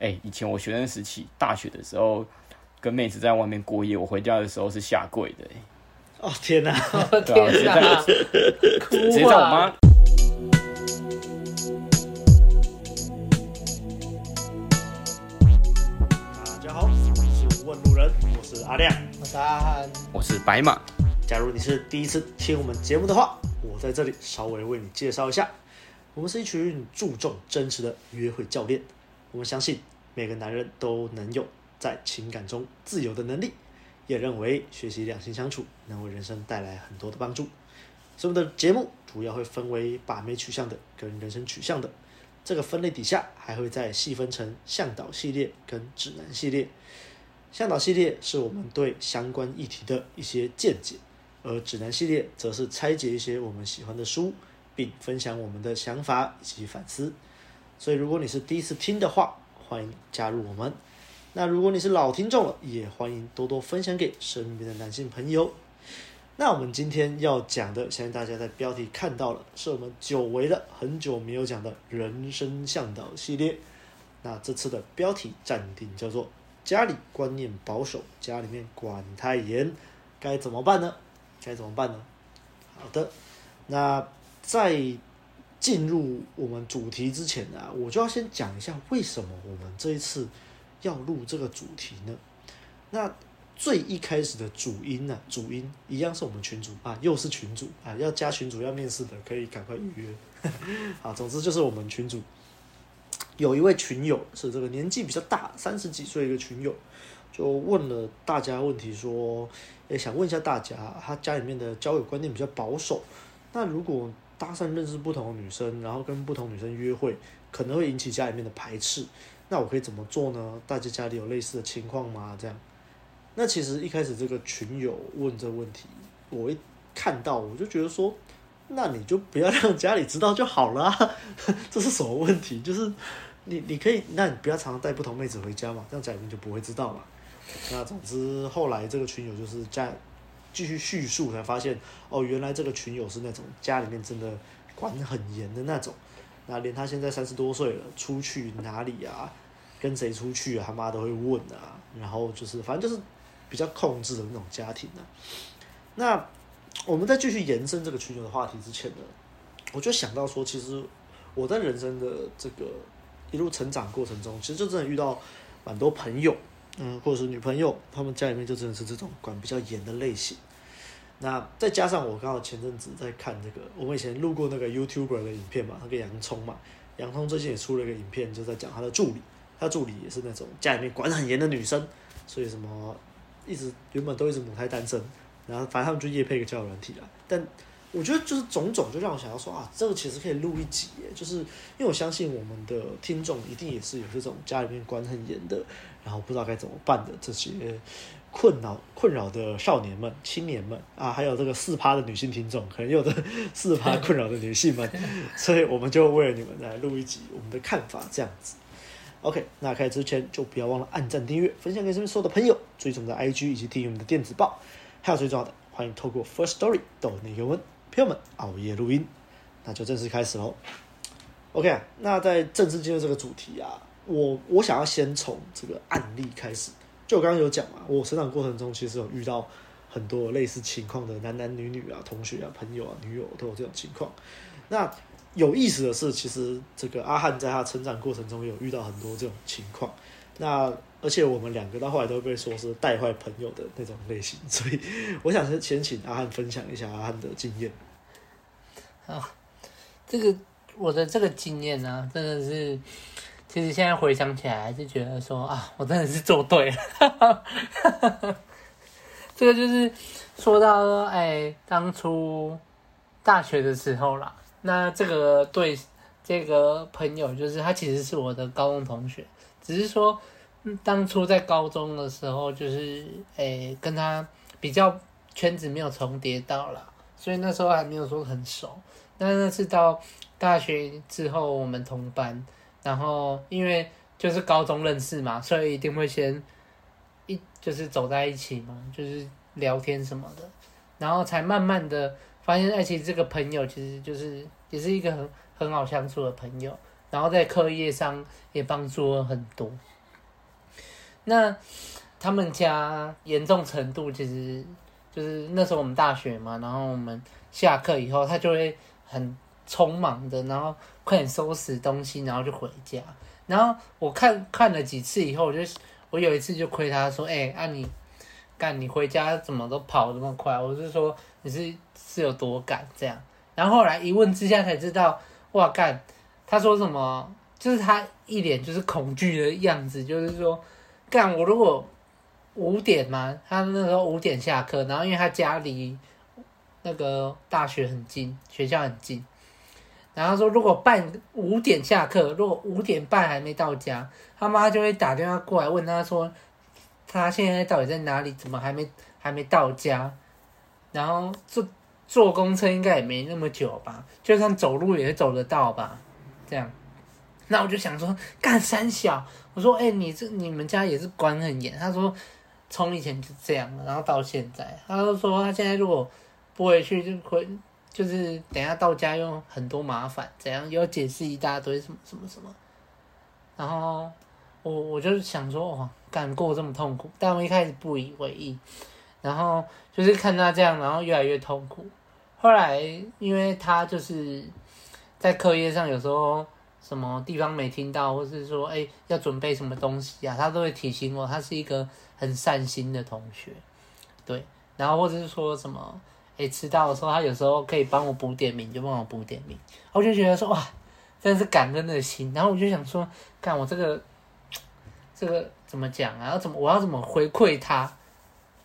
哎、欸，以前我学生时期，大学的时候跟妹子在外面过夜，我回家的时候是下跪的、欸。哦天哪！对啊，直接在，直接在我妈。大家好，我是问路人，我是阿亮，我是阿汉，我是白马。假如你是第一次听我们节目的话，我在这里稍微为你介绍一下，我们是一群注重真实的约会教练。我们相信每个男人都能有在情感中自由的能力，也认为学习两性相处能为人生带来很多的帮助。所以我们的节目主要会分为把妹取向的跟人生取向的，这个分类底下还会再细分成向导系列跟指南系列。向导系列是我们对相关议题的一些见解，而指南系列则是拆解一些我们喜欢的书，并分享我们的想法以及反思。所以，如果你是第一次听的话，欢迎加入我们。那如果你是老听众了，也欢迎多多分享给身边的男性朋友。那我们今天要讲的，相信大家在标题看到了，是我们久违的很久没有讲的人生向导系列。那这次的标题暂定叫做“家里观念保守，家里面管太严，该怎么办呢？该怎么办呢？”好的，那在。进入我们主题之前呢，我就要先讲一下为什么我们这一次要录这个主题呢？那最一开始的主因呢，主因一样是我们群主啊，又是群主啊，要加群主要面试的可以赶快预约。好，总之就是我们群主有一位群友是这个年纪比较大，三十几岁一个群友，就问了大家问题说，也想问一下大家，他家里面的交友观念比较保守，那如果搭讪认识不同的女生，然后跟不同女生约会，可能会引起家里面的排斥。那我可以怎么做呢？大家家里有类似的情况吗？这样。那其实一开始这个群友问这问题，我一看到我就觉得说，那你就不要让家里知道就好了。这是什么问题？就是你你可以，那你不要常常带不同妹子回家嘛，这样家里面就不会知道嘛。那总之后来这个群友就是在。继续叙述才发现，哦，原来这个群友是那种家里面真的管很严的那种，那连他现在三十多岁了，出去哪里啊，跟谁出去啊，他妈都会问啊，然后就是反正就是比较控制的那种家庭啊。那我们在继续延伸这个群友的话题之前呢，我就想到说，其实我在人生的这个一路成长过程中，其实就真的遇到蛮多朋友。嗯，或者是女朋友，他们家里面就真的是这种管比较严的类型。那再加上我刚好前阵子在看这个，我们以前录过那个 YouTuber 的影片嘛，那个洋葱嘛，洋葱最近也出了一个影片，就在讲他的助理，他助理也是那种家里面管很严的女生，所以什么一直原本都一直母胎单身，然后反正他们就业配个交友软体啦，但。我觉得就是种种，就让我想要说啊，这个其实可以录一集，就是因为我相信我们的听众一定也是有这种家里面管很严的，然后不知道该怎么办的这些困扰困扰的少年们、青年们啊，还有这个四趴的女性听众，可能有的 四趴困扰的女性们，所以我们就为了你们来录一集我们的看法，这样子。OK，那开始之前就不要忘了按赞、订阅、分享给身边所有的朋友，追踪的 IG 以及订阅我们的电子报，还有最重要的，欢迎透过 First Story 抖内给我们。朋友们，熬夜录音，那就正式开始喽。OK，那在正式进入这个主题啊，我我想要先从这个案例开始。就我刚刚有讲嘛，我成长过程中其实有遇到很多类似情况的男男女女啊、同学啊、朋友啊、女友都有这种情况。那有意思的是，其实这个阿汉在他成长过程中有遇到很多这种情况。那而且我们两个到后来都被说是带坏朋友的那种类型，所以我想先先请阿汉分享一下阿汉的经验。啊，这个我的这个经验呢、真的是，其实现在回想起来，还是觉得说啊，我真的是做对了。这个就是说到说哎，当初大学的时候啦，那这个对这个朋友，就是他其实是我的高中同学，只是说。当初在高中的时候，就是诶、欸、跟他比较圈子没有重叠到了，所以那时候还没有说很熟。那那次到大学之后，我们同班，然后因为就是高中认识嘛，所以一定会先一就是走在一起嘛，就是聊天什么的，然后才慢慢的发现，哎，其实这个朋友其实就是也是一个很很好相处的朋友。然后在课业上也帮助了很多。那他们家严重程度其实就是那时候我们大学嘛，然后我们下课以后，他就会很匆忙的，然后快点收拾东西，然后就回家。然后我看看了几次以后，我就我有一次就亏他说：“哎、欸，啊你干你回家怎么都跑这么快？”我是说你是是有多赶这样。然后后来一问之下才知道，哇干，他说什么？就是他一脸就是恐惧的样子，就是说。干我如果五点嘛，他那时候五点下课，然后因为他家离那个大学很近，学校很近，然后说如果半五点下课，如果五点半还没到家，他妈就会打电话过来问他说，他现在到底在哪里？怎么还没还没到家？然后坐坐公车应该也没那么久吧，就算走路也走得到吧，这样。那我就想说，干三小，我说，哎、你这你们家也是管很严。他说，从以前就这样，然后到现在，他就说他现在如果不回去，就会就是等下到家又很多麻烦，怎样又解释一大堆什么什么什么。然后我我就是想说，哇，干过这么痛苦，但我一开始不以为意，然后就是看他这样，然后越来越痛苦。后来因为他就是在课业上有时候。什么地方没听到，或是说，哎、要准备什么东西啊？他都会提醒我。他是一个很善心的同学，对。然后或者是说什么，诶、迟到的时候，他有时候可以帮我补点名，就帮我补点名。我就觉得说，哇，真的是感恩的心。然后我就想说，看我这个，这个怎么讲啊？要怎么，我要怎么回馈他？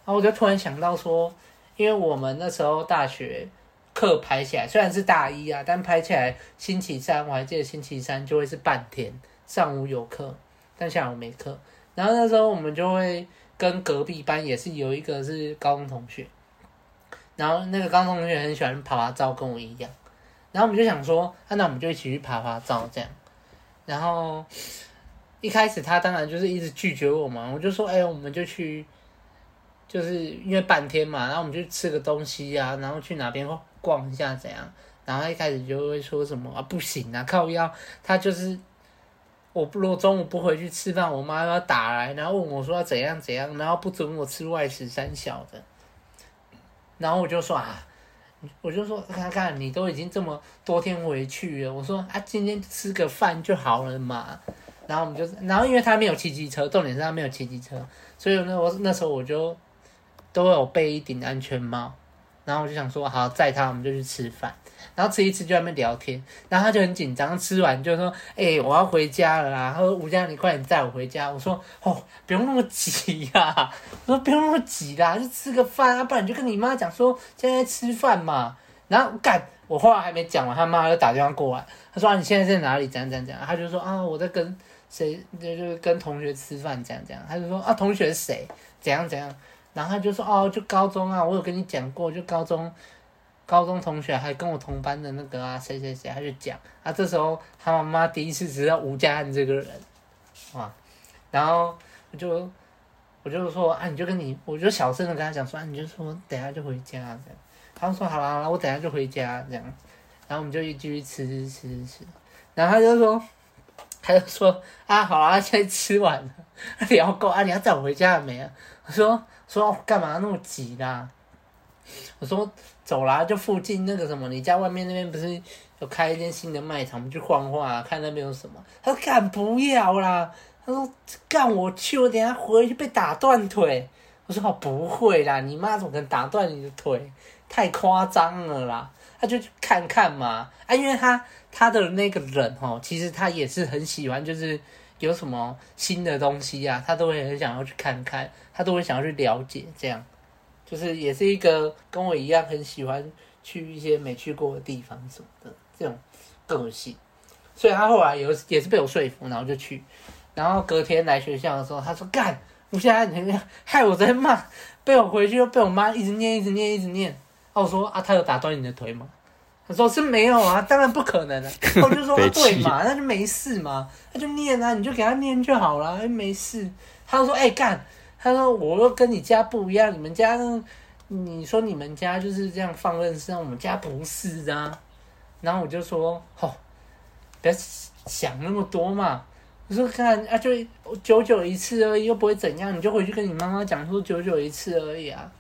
然后我就突然想到说，因为我们那时候大学。课排起来虽然是大一啊，但排起来星期三我还记得星期三就会是半天，上午有课，但下午没课。然后那时候我们就会跟隔壁班也是有一个是高中同学，然后那个高中同学很喜欢爬爬照，跟我一样。然后我们就想说，啊，那我们就一起去爬爬照这样。然后一开始他当然就是一直拒绝我嘛，我就说，哎、我们就去，就是因为半天嘛，然后我们就吃个东西啊，然后去哪边逛一下怎样？然后一开始就会说什么啊，不行啊，靠腰，他就是我不如果中午不回去吃饭，我妈要打来，然后问我说要怎样怎样，然后不准我吃外食三小的。然后我就说啊，我就说看看你都已经这么多天回去了，我说啊，今天吃个饭就好了嘛。然后我们就，然后因为他没有骑机车，重点是他没有骑机车，所以呢，我那时候我就都有备一顶安全帽。然后我就想说，好载他，我们就去吃饭。然后吃一吃就在那边聊天，然后他就很紧张，吃完就说：“哎、我要回家了啦。”他说：“吴佳，你快点载我回家。”我说：“哦，不用那么急呀、啊。”我说：“不用那么急啦，就吃个饭啊，不然就跟你妈讲说现在，在吃饭嘛。”然后干，我话还没讲完，他妈就打电话过来，他说：“啊，你现在在哪里？怎样怎样？”他就说：“啊，我在跟谁，就就跟同学吃饭，这样这样。”他就说：“啊，同学谁？怎样怎样？”然后他就说：“哦，就高中啊，我有跟你讲过，就高中，高中同学还跟我同班的那个啊，谁谁谁，他就讲啊。这时候他妈妈第一次知道吴家汉这个人，哇！然后我就我就说啊，你就跟你，我就小声的跟他讲说啊，你就说等下就回家这样。他说好了好了，我等下就回家这样。然后我们就一继续吃吃吃吃吃。然后他就说，他就说啊，好啊，现在吃完了，聊够啊，你要载我回家了没啊？我说。说干嘛那么急啦？我说走啦，就附近那个什么，你家外面那边不是有开一间新的卖场，我们去晃晃啊，看那边有什么。他说干不要啦，他说干我去，我等下回去被打断腿。我说哦不会啦，你妈怎么可能打断你的腿？太夸张了啦。他就去看看嘛，啊，因为他他的那个人哦，其实他也是很喜欢，就是。有什么新的东西啊，他都会很想要去看看，他都会想要去了解，这样。就是也是一个跟我一样很喜欢去一些没去过的地方什么的这种个性，所以他后来有也是被我说服，然后就去，然后隔天来学校的时候，他说干，我现在你害我在骂，被我回去又被我妈一直念一直念一直念，啊我说啊，他有打断你的腿吗？他说是没有啊，当然不可能了。我就说对嘛，那就没事嘛，他就念啊，你就给他念就好了，没事。他就说哎干，他说我又跟你家不一样，你们家，你说你们家就是这样放任式，我们家不是啊。然后我就说，吼，别想那么多嘛。我说看啊，就久久一次而已，又不会怎样，你就回去跟你妈妈讲说久久一次而已啊。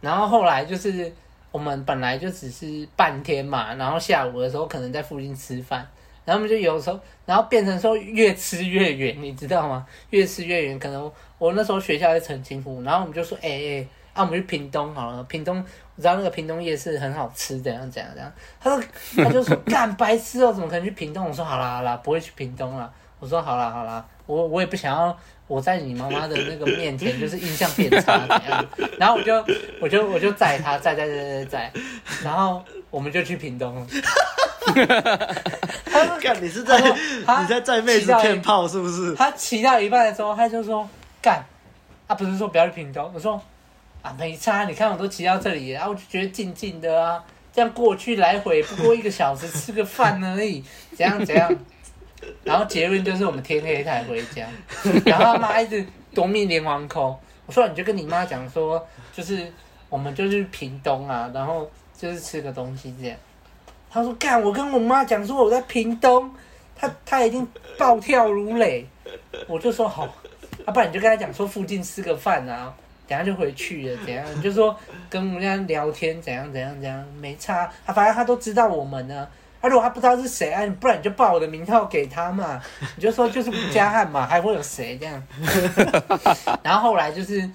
然后后来就是我们本来就只是半天嘛，然后下午的时候可能在附近吃饭，然后我们就有时候，然后变成说越吃越远，你知道吗？越吃越远，可能我那时候学校在澄清湖，然后我们就说，哎、哎，啊我们去屏东好了，屏东我知道那个屏东夜市很好吃，怎样怎样怎样。他说他就说 干白痴哦，怎么可能去屏东？我说好啦好啦，不会去屏东啦。我说好啦好啦，我我也不想要。我在你妈妈的那个面前就是印象变差怎样？然后我就我就我就载他载载载载载，然后我们就去屏东了。他说：“干，你是在你在载妹子骗炮是不是？”他骑到一半的时候，他就说：“干，啊不是说不要去屏东。”我说：“啊没差，你看我都骑到这里，然后我就觉得静静的啊，这样过去来回不过一个小时，吃个饭而已，怎样怎样。” 然后结论就是我们天黑才回家，然后他妈一直夺命连环 call。我说你就跟你妈讲说，就是我们就去屏东啊，然后就是吃个东西这样。他说干，我跟我妈讲说我在屏东，他他已经暴跳如雷。我就说好，啊不然你就跟他讲说附近吃个饭啊，等下就回去了，怎样？你就说跟人家聊天怎样怎样怎样，没差啊，反正他都知道我们呢。他、啊、如果他不知道是谁啊，不然你就报我的名号给他嘛，你就说就是吴家汉嘛，还会有谁这样？然后后来就是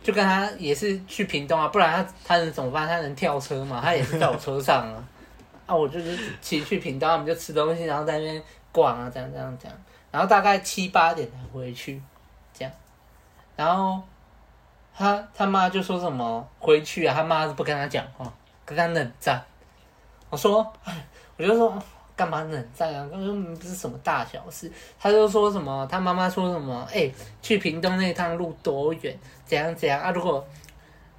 就跟他也是去屏东啊，不然他他能怎么办？他能跳车嘛？他也是在我车上啊。啊，我就是骑去屏东，我们就吃东西，然后在那边逛啊，这样这样这样。然后大概七八点才回去，这样。然后他他妈就说什么回去啊，他妈是不跟他讲话，跟他冷战。我说。我就说干嘛冷战啊？他说不是什么大小事。他就说什么，他妈妈说什么？哎、欸，去屏东那趟路多远？怎样怎样啊？如果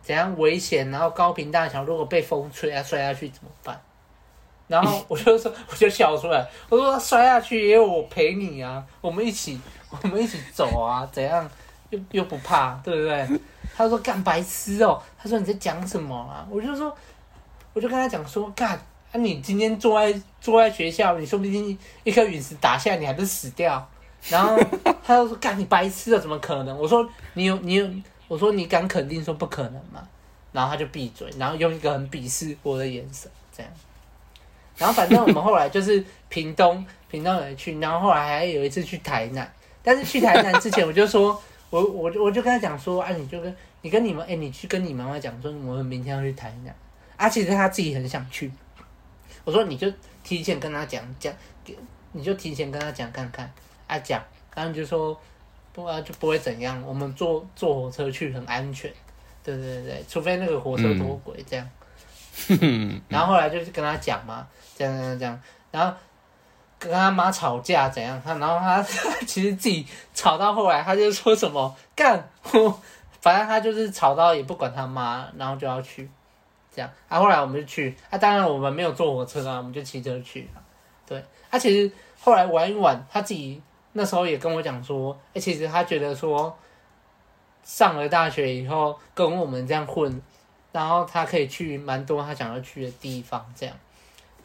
怎样危险，然后高屏大桥如果被风吹啊摔下去怎么办？然后 我就说，我就笑出来。我说摔下去也有我陪你啊，我们一起，我们一起走啊，怎样又又不怕，对不对？他说干白痴哦、喔。他说你在讲什么啊？我就说，我就跟他讲说干。那、啊、你今天坐在坐在学校，你说不定一颗陨石打下来，你还是死掉？然后他就说：“干你白痴了，怎么可能？”我说：“你有你有，我说你敢肯定说不可能吗？”然后他就闭嘴，然后用一个很鄙视我的眼神这样。然后反正我们后来就是屏东，屏东有去，然后后来还有一次去台南。但是去台南之前，我就说，我我我就跟他讲说：“啊，你就跟你跟你们，哎，你去跟你妈妈讲说，我们明天要去台南。”啊，其实他自己很想去。我说你就提前跟他讲讲，你就提前跟他讲看看，啊讲，然后就说不啊就不会怎样，我们坐坐火车去很安全，对对对，除非那个火车脱轨这样，嗯、然后后来就是跟他讲嘛，这样这样这样，然后跟他妈吵架怎样，他然后 他其实自己吵到后来他就说什么干，反正他就是吵到也不管他妈，然后就要去。这样啊，后来我们就去啊，当然我们没有坐火车啊，我们就骑车去。对，啊，其实后来玩一玩，他自己那时候也跟我讲说，哎、其实他觉得说，上了大学以后跟我们这样混，然后他可以去蛮多他想要去的地方，这样。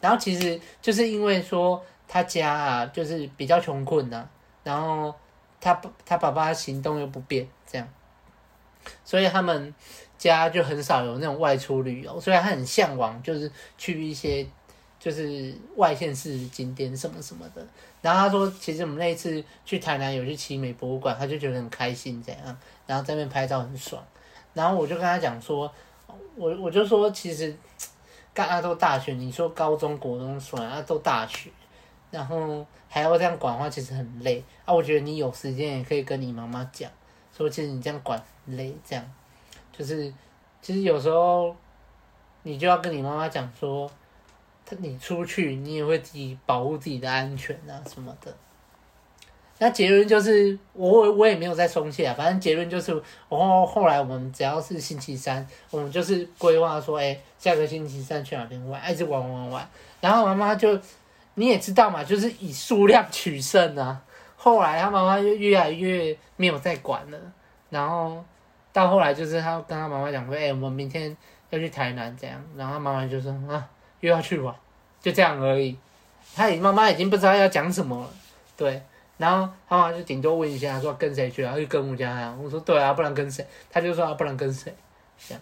然后其实就是因为说他家啊，就是比较穷困呐、啊，然后他他爸爸行动又不便，这样，所以他们。家就很少有那种外出旅游，所以他很向往，就是去一些就是外县市景点什么什么的。然后他说，其实我们那一次去台南有去奇美博物馆，他就觉得很开心，这样，然后在那边拍照很爽。然后我就跟他讲说，我我就说，其实大家都大学，你说高中国中算啊，都大学，然后还要这样管的话，其实很累啊。我觉得你有时间也可以跟你妈妈讲，说其实你这样管很累，这样。就是，其实有时候你就要跟你妈妈讲说，他你出去你也会自己保护自己的安全啊什么的。那结论就是，我我也没有再松懈啊。反正结论就是，然后后来我们只要是星期三，我们就是规划说，哎，下个星期三去哪边玩，一直玩玩玩。然后妈妈就你也知道嘛，就是以数量取胜啊。后来他妈妈就越来越没有再管了，然后。到后来就是他跟他妈妈讲说，哎、我们明天要去台南这样，然后他妈妈就说啊，又要去玩，就这样而已。他妈妈已经不知道要讲什么了，对，然后他妈就顶多问一下，说跟谁去啊？就跟我家啊。我说对啊，不然跟谁？他就说啊，不然跟谁？这样。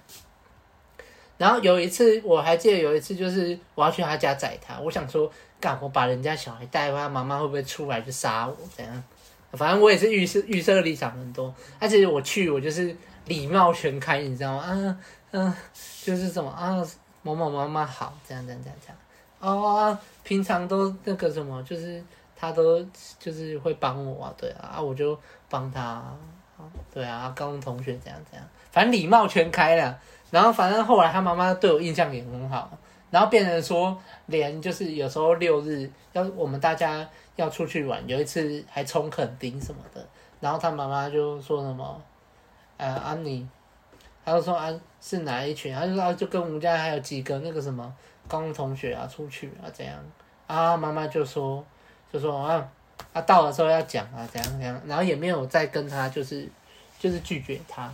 然后有一次我还记得有一次就是我要去他家载他，我想说，干我把人家小孩带回来，妈妈会不会出来就杀我？怎样？反正我也是预设预设立场很多。而且我去我就是礼貌全开，你知道吗？啊嗯、啊，就是什么啊，某某妈妈好，这样这样这样这样。哦啊，平常都那个什么，就是他都就是会帮我啊，对啊，啊我就帮他，对啊，高中同学这样这样，反正礼貌全开了。然后反正后来他妈妈对我印象也很好，然后变成说连就是有时候六日要我们大家要出去玩，有一次还冲垦丁什么的，然后他妈妈就说什么，呃安妮，他就说啊是哪一群，他就说啊就跟我们家还有几个那个什么高中同学啊出去啊怎样，啊妈妈就说就说啊啊到的时候要讲啊怎样怎样，然后也没有再跟他就是就是拒绝他，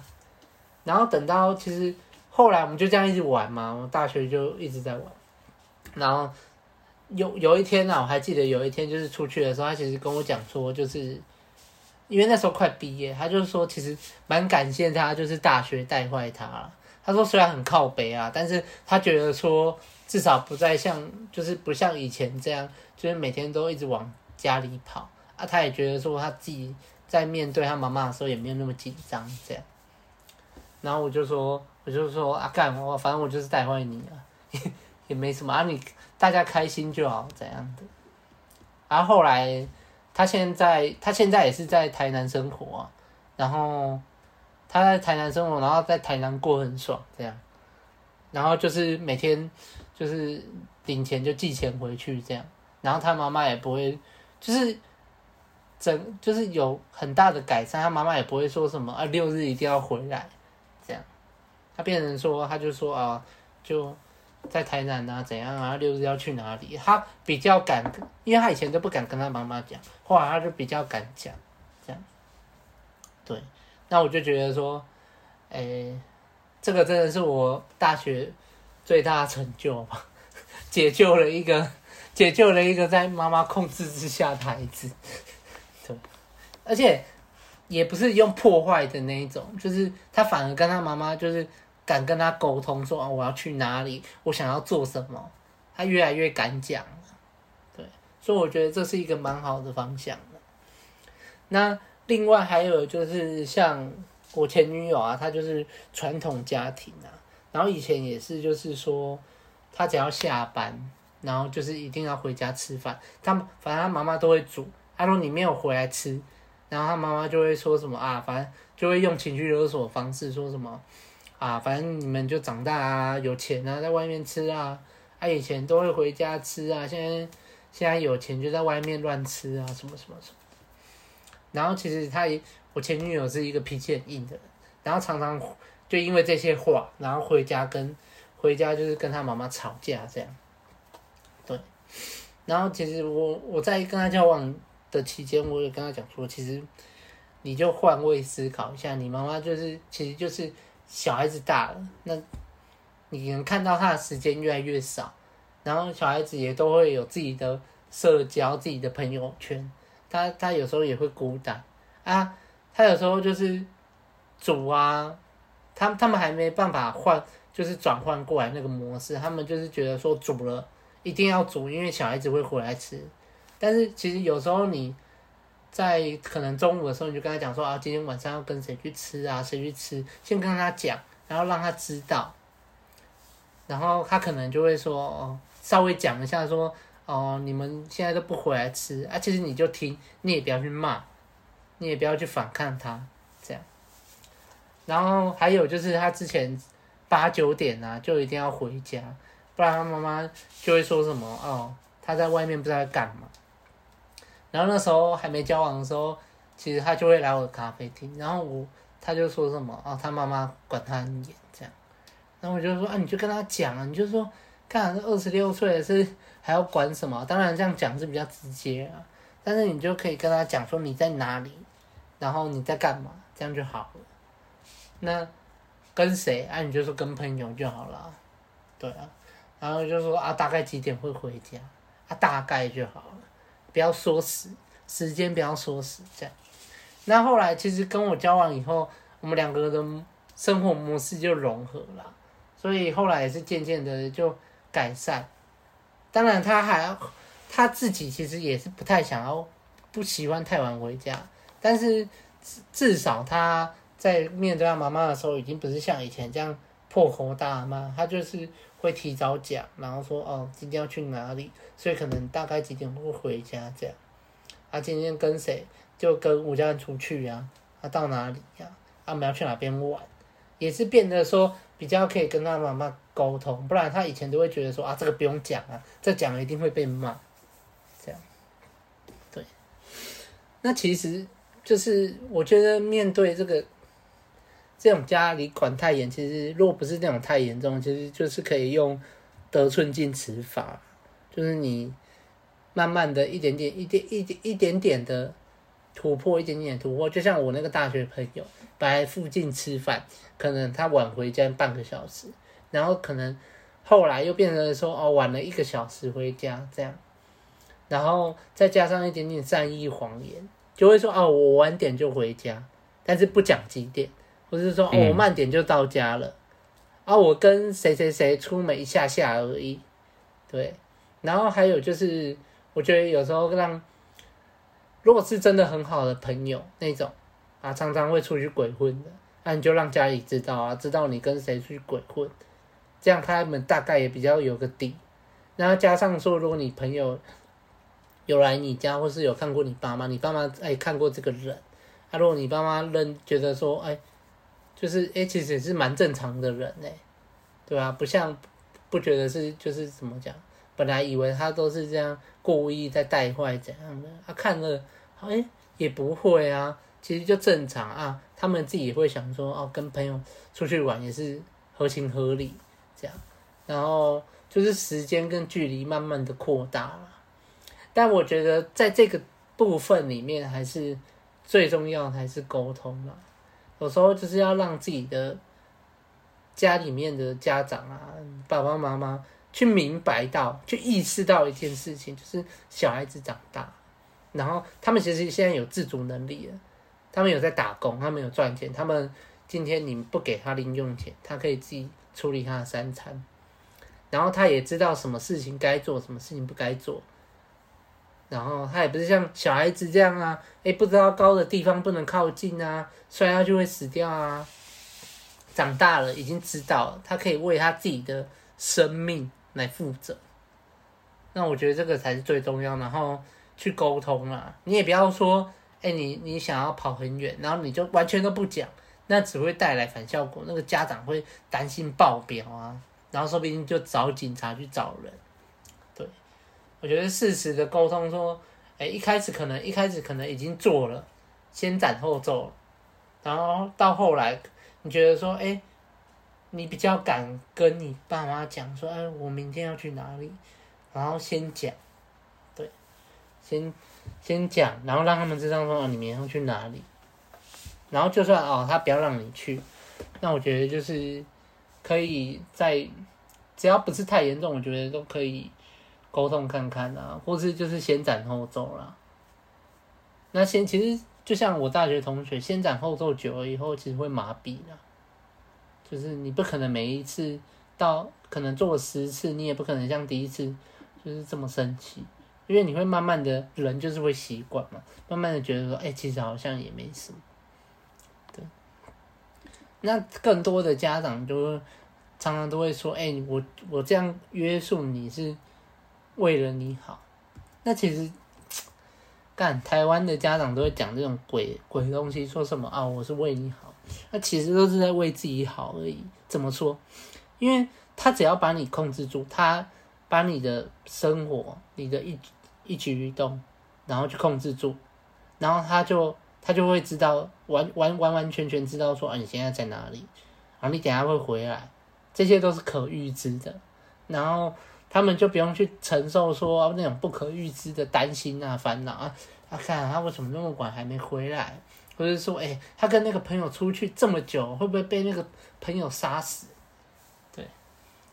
然后等到其实。后来我们就这样一直玩嘛，我大学就一直在玩。然后有有一天呢、啊，我还记得有一天就是出去的时候，他其实跟我讲说，就是因为那时候快毕业，他就是说其实蛮感谢他，就是大学带坏他了。他说虽然很靠北啊，但是他觉得说至少不再像，就是不像以前这样，就是每天都一直往家里跑啊。他也觉得说他自己在面对他妈妈的时候也没有那么紧张这样。然后我就说。我就说啊，干我反正我就是带坏你了，也没什么啊，你大家开心就好，怎样的？然后后来他现在他现在也是在台南生活啊，然后他在台南生活，然后在台南过很爽，这样，然后就是每天就是领钱就寄钱回去这样，然后他妈妈也不会就是整就是有很大的改善，他妈妈也不会说什么啊六日一定要回来这样。他变成说，他就说啊，就在台南啊，怎样啊，六日要去哪里？他比较敢，因为他以前都不敢跟他妈妈讲，后来他就比较敢讲，这样。对，那我就觉得说，哎、欸，这个真的是我大学最大的成就吧，解救了一个，解救了一个在妈妈控制之下的孩子。对，而且也不是用破坏的那一种，就是他反而跟他妈妈就是。敢跟他沟通说，说我要去哪里，我想要做什么，他越来越敢讲了，对，所以我觉得这是一个蛮好的方向的。那另外还有就是像我前女友啊，她就是传统家庭啊，然后以前也是就是说，她只要下班，然后就是一定要回家吃饭，她反正她妈妈都会煮，她说你没有回来吃，然后她妈妈就会说什么啊，反正就会用情绪勒索方式说什么。啊，反正你们就长大啊，有钱啊，在外面吃啊，啊，以前都会回家吃啊，现在现在有钱就在外面乱吃啊，什么什么什么。然后其实他也，我前女友是一个脾气很硬的人，然后常常就因为这些话，然后回家跟回家就是跟他妈妈吵架这样。对，然后其实我我在跟他交往的期间，我也跟他讲说，其实你就换位思考一下，你妈妈就是其实就是。小孩子大了，那你能看到他的时间越来越少，然后小孩子也都会有自己的社交、自己的朋友圈，他他有时候也会孤单啊，他有时候就是煮啊，他他们还没办法换，就是转换过来那个模式，他们就是觉得说煮了一定要煮，因为小孩子会回来吃，但是其实有时候你。在可能中午的时候，你就跟他讲说啊，今天晚上要跟谁去吃啊，谁去吃，先跟他讲，然后让他知道，然后他可能就会说哦，稍微讲一下说哦，你们现在都不回来吃啊，其实你就听，你也不要去骂，你也不要去反抗他，这样。然后还有就是他之前八九点啊，就一定要回家，不然他妈妈就会说什么哦，他在外面不知道在干嘛。然后那时候还没交往的时候，其实他就会来我的咖啡厅，然后我他就说什么啊、他妈妈管他很严这样，然后我就说啊，你就跟他讲啊，你就说，看这二十六岁了是还要管什么？当然这样讲是比较直接啊，但是你就可以跟他讲说你在哪里，然后你在干嘛，这样就好了。那跟谁啊？你就说跟朋友就好了，对啊，然后就说啊，大概几点会回家？啊，大概就好了，不要说死，时间不要说死这样。那后来其实跟我交往以后，我们两个的生活模式就融合了，所以后来也是渐渐的就改善。当然，他还他自己其实也是不太想要，不喜欢太晚回家，但是至少他在面对他妈妈的时候，已经不是像以前这样破口大骂，他就是会提早讲，然后说哦，今天要去哪里，所以可能大概几点会回家这样。啊，今天跟谁？就跟吴家人出去呀、啊？啊，到哪里呀、啊？啊，们要去哪边玩？也是变得说比较可以跟他妈妈沟通，不然他以前都会觉得说啊，这个不用讲啊，这讲一定会被骂，这样。对。那其实就是我觉得面对这个这种家里管太严，其实如果不是那种太严重，其实就是可以用得寸进尺法，就是你慢慢的一点点、一点一点一点点的突破，一点点突破。就像我那个大学朋友，本来附近吃饭，可能他晚回家半个小时，然后可能后来又变成说哦，晚了一个小时回家这样。然后再加上一点点善意谎言，就会说哦，我晚点就回家，但是不讲几点，或是说哦，我慢点就到家了，啊，我跟谁谁谁出门一下下而已，对。然后还有就是，我觉得有时候让，如果是真的很好的朋友那种，啊，常常会出去鬼混的，那你就让家里知道啊，知道你跟谁出去鬼混，这样他们大概也比较有个底。然后加上说，如果你朋友。有来你家，或是有看过你爸妈，你爸妈哎看过这个人，啊，如果你爸妈认觉得说哎，就是哎其实也是蛮正常的人哎，对吧？不像不觉得是就是怎么讲，本来以为他都是这样故意在带坏怎样的，他、啊、看了哎也不会啊，其实就正常啊，他们自己也会想说哦，跟朋友出去玩也是合情合理这样，然后就是时间跟距离慢慢的扩大了。但我觉得在这个部分里面，还是最重要的还是沟通嘛。有时候就是要让自己的家里面的家长啊，爸爸妈妈去明白到，去意识到一件事情，就是小孩子长大，然后他们其实现在有自主能力了，他们有在打工，他们有赚钱，他们今天你不给他零用钱，他可以自己处理他的三餐，然后他也知道什么事情该做，什么事情不该做。然后他也不是像小孩子这样啊，诶，不知道高的地方不能靠近啊，摔下去会死掉啊。长大了已经知道，他可以为他自己的生命来负责。那我觉得这个才是最重要。然后去沟通啊，你也不要说，诶，你你想要跑很远，然后你就完全都不讲，那只会带来反效果。那个家长会担心爆表啊，然后说不定就找警察去找人。我觉得适时的沟通，说，哎，一开始可能一开始可能已经做了，先斩后奏，然后到后来，你觉得说，哎，你比较敢跟你爸妈讲说，哎，我明天要去哪里，然后先讲，对，先先讲，然后让他们知道说，哦，你明天要去哪里，然后就算哦，他不要让你去，那我觉得就是可以在，只要不是太严重，我觉得都可以。沟通看看啊，或是就是先斩后奏啦。那先其实就像我大学同学，先斩后奏久了以后，其实会麻痹的。就是你不可能每一次到可能做了十次，你也不可能像第一次就是这么生气，因为你会慢慢的人就是会习惯嘛，慢慢的觉得说，哎、其实好像也没什么。对。那更多的家长就常常都会说，哎、我我这样约束你是。为了你好，那其实 干台湾的家长都会讲这种鬼鬼东西，说什么啊？我是为你好，那其实都是在为自己好而已。怎么说？因为他只要把你控制住，他把你的生活、你的一一举一动，然后去控制住，然后他就他就会知道完完完完全全知道说啊，你现在在哪里，然后你等下会回来，这些都是可预知的，然后。他们就不用去承受说那种不可预知的担心啊、烦恼啊。他看他为什么那么晚还没回来，或者说，哎，他跟那个朋友出去这么久，会不会被那个朋友杀死？对，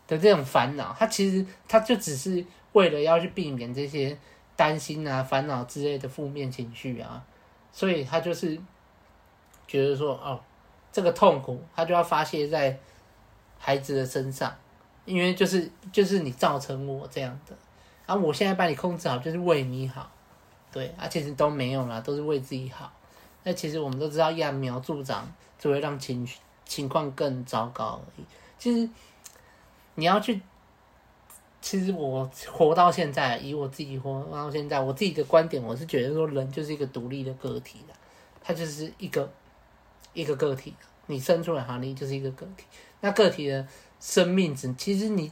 的这种烦恼，他其实他就只是为了要去避免这些担心啊、烦恼之类的负面情绪啊，所以他就是觉得说，哦，这个痛苦他就要发泄在孩子的身上，因为就是就是你造成我这样的，啊，我现在把你控制好，就是为你好，对，啊，其实都没有啦，都是为自己好。那其实我们都知道，揠苗助长只会让情情况更糟糕而已。其实你要去，其实我活到现在，以我自己活到现在，我自己的观点，我是觉得说，人就是一个独立的个体的，他就是一个一个个体，你生出来哈，你就是一个个体。那个体的生命只，其实你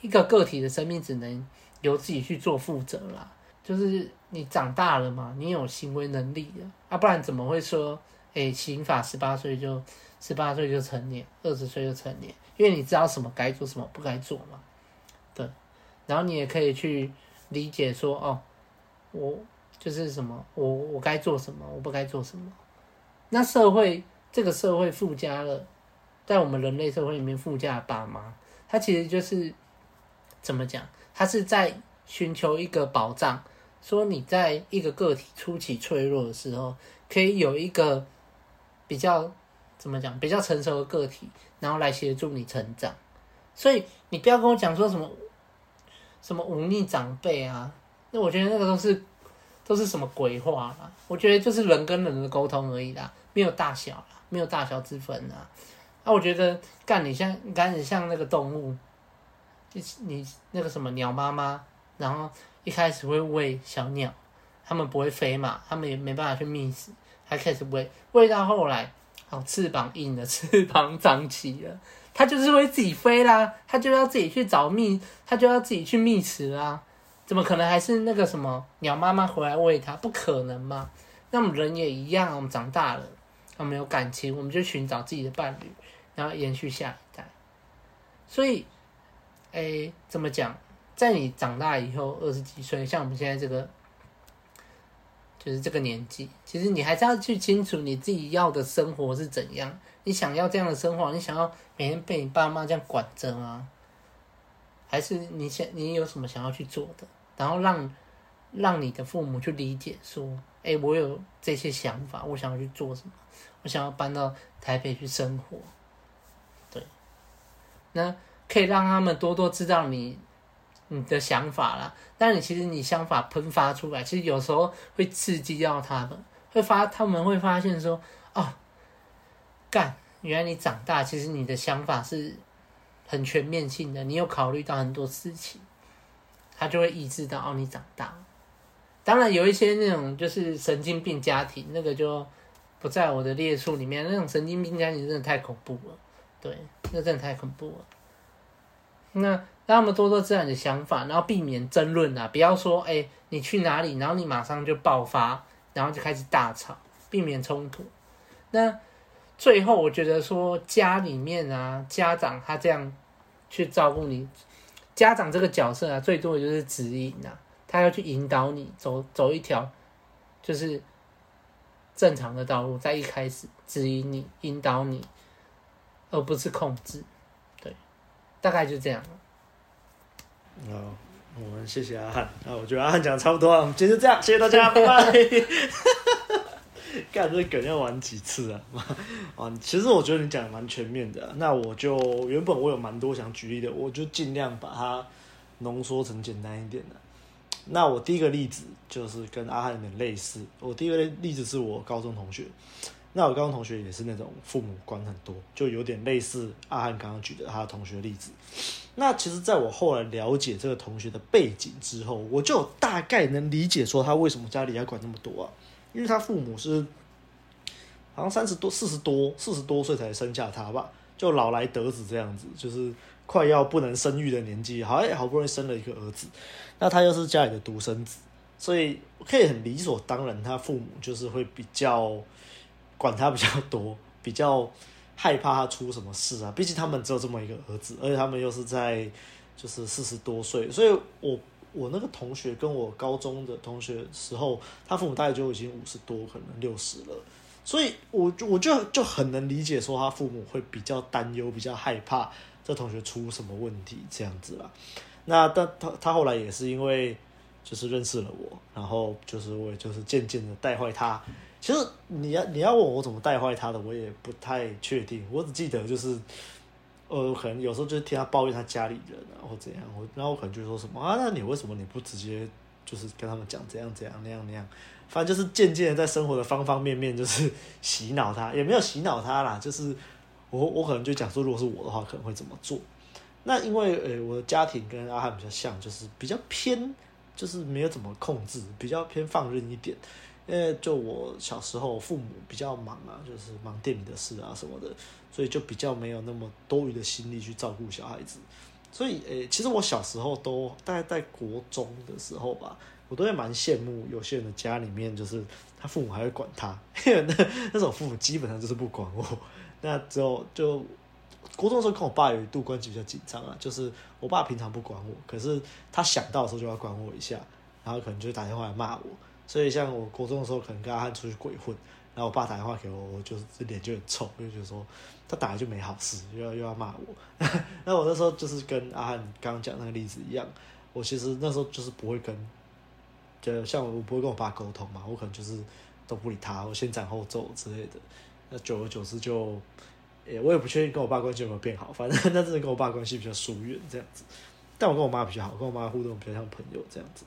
一个个体的生命只能由自己去做负责啦。就是你长大了嘛，你有行为能力了啊，不然怎么会说，哎，刑法十八岁就十八岁就成年，二十岁就成年？因为你知道什么该做，什么不该做嘛。对，然后你也可以去理解说，哦，我就是什么，我我该做什么，我不该做什么。那社会这个社会附加了。在我们人类社会里面，附加的爸妈，他其实就是怎么讲？他是在寻求一个保障，说你在一个个体初期脆弱的时候，可以有一个比较怎么讲？比较成熟的个体，然后来协助你成长。所以你不要跟我讲说什么什么忤逆长辈啊，那我觉得那个都是都是什么鬼话啦。我觉得就是人跟人的沟通而已啦，没有大小啦，没有大小之分啊。那、啊、我觉得干你像干你像那个动物，你你那个什么鸟妈妈，然后一开始会喂小鸟，它们不会飞嘛，它们也没办法去觅食，还开始喂，喂到后来，好翅膀硬了，翅膀长齐了，它就是会自己飞啦，它就要自己去找觅，它就要自己去觅食啦，怎么可能还是那个什么鸟妈妈回来喂它？不可能嘛？那我们人也一样，我们长大了，我们有感情，我们就寻找自己的伴侣。然后延续下一代，所以，诶，怎么讲？在你长大以后，二十几岁，像我们现在这个，就是这个年纪，其实你还是要去清楚你自己要的生活是怎样。你想要这样的生活，你想要每天被你爸妈这样管着吗？还是你想你有什么想要去做的？然后让让你的父母去理解，说，诶，我有这些想法，我想要去做什么？我想要搬到台北去生活。那可以让他们多多知道你你的想法啦。但你其实你想法喷发出来，其实有时候会刺激到他们，会发他们会发现说，哦，干，原来你长大，其实你的想法是很全面性的，你有考虑到很多事情，他就会意识到哦，你长大。当然有一些那种就是神经病家庭，那个就不在我的列数里面。那种神经病家庭真的太恐怖了。对，那真的太恐怖了。那让他们多多知道你的想法，然后避免争论啊，不要说哎、你去哪里，然后你马上就爆发，然后就开始大吵，避免冲突。那最后我觉得说家里面啊，家长他这样去照顾你，家长这个角色啊，最多的就是指引啊，他要去引导你走走一条就是正常的道路，在一开始指引你，引导你。而不是控制，对，大概就这样。好，我们谢谢阿汉。那我觉得阿汉讲的差不多了，我们今天就这样，谢谢大家，拜拜。干这梗要玩几次啊？啊，其实我觉得你讲的蛮全面的。那我就原本我有蛮多想举例的，我就尽量把它浓缩成简单一点的。那我第一个例子就是跟阿汉有点类似。我第一个例子是我高中同学。那我高中同学也是那种父母管很多，就有点类似阿汉刚刚举的他同学例子。那其实，在我后来了解这个同学的背景之后，我就大概能理解说他为什么家里要管那么多啊？因为他父母是好像三十多、四十多、四十多岁才生下他吧，就老来得子这样子，就是快要不能生育的年纪，好好不容易生了一个儿子，那他又是家里的独生子，所以可以很理所当然，他父母就是会比较。管他比较多，比较害怕他出什么事啊。毕竟他们只有这么一个儿子，而且他们又是在就是四十多岁，所以我我那个同学跟我高中的同学时候，他父母大概就已经五十多，可能六十了。所以我就我就就很能理解说他父母会比较担忧，比较害怕这同学出什么问题这样子啦。那但他他后来也是因为就是认识了我，然后就是我也就是渐渐的带坏他。其实你要你要问我怎么带坏他的，我也不太确定。我只记得就是，呃，可能有时候就听他抱怨他家里人啊，或怎样，我然后我可能就说什么啊，那你为什么你不直接就是跟他们讲怎样怎样那样那样？反正就是渐渐在生活的方方面面就是洗脑他，也没有洗脑他啦，就是我我可能就讲说，如果是我的话，可能会怎么做。那因为呃我的家庭跟阿汉比较像，就是比较偏，就是没有怎么控制，比较偏放任一点。因为就我小时候，父母比较忙啊，就是忙店里的事啊什么的，所以就比较没有那么多余的心力去照顾小孩子。所以，诶、其实我小时候都大概在国中的时候吧，我都会蛮羡慕有些人的家里面，就是他父母还会管他，因为那那种父母基本上就是不管我。那之后就国中的时候跟我爸有一度关系比较紧张啊，就是我爸平常不管我，可是他想到的时候就要管我一下，然后可能就打电话来骂我。所以，像我国中的时候，可能跟阿汉出去鬼混，然后我爸打电话给我，我就是脸就很臭，就觉得说他打来就没好事，又要又要骂我。那我那时候就是跟阿汉刚刚讲那个例子一样，我其实那时候就是不会跟，就像我不会跟我爸沟通嘛，我可能就是都不理他，我先斩后奏之类的。那久而久之就，诶，我也不确定跟我爸关系有没有变好，反正那阵子跟我爸关系比较疏远这样子。但我跟我妈比较好，跟我妈互动比较像朋友这样子。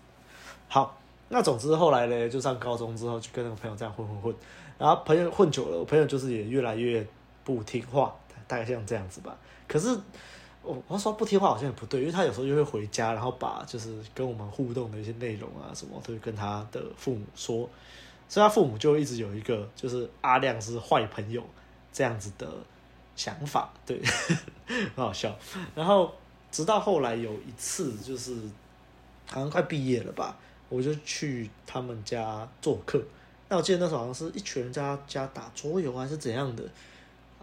好。那总之后来呢，就上高中之后就跟那个朋友这样混混混，然后朋友混久了，我朋友就是也越来越不听话，大概像这样子吧。可是我我说不听话好像也不对，因为他有时候就会回家，然后把就是跟我们互动的一些内容啊什么，都会跟他的父母说，所以他父母就一直有一个就是阿亮是坏朋友这样子的想法，对，很好笑。然后直到后来有一次，就是好像快毕业了吧。我就去他们家做客，那我记得那时候好像是一群人在他家打桌游还是怎样的，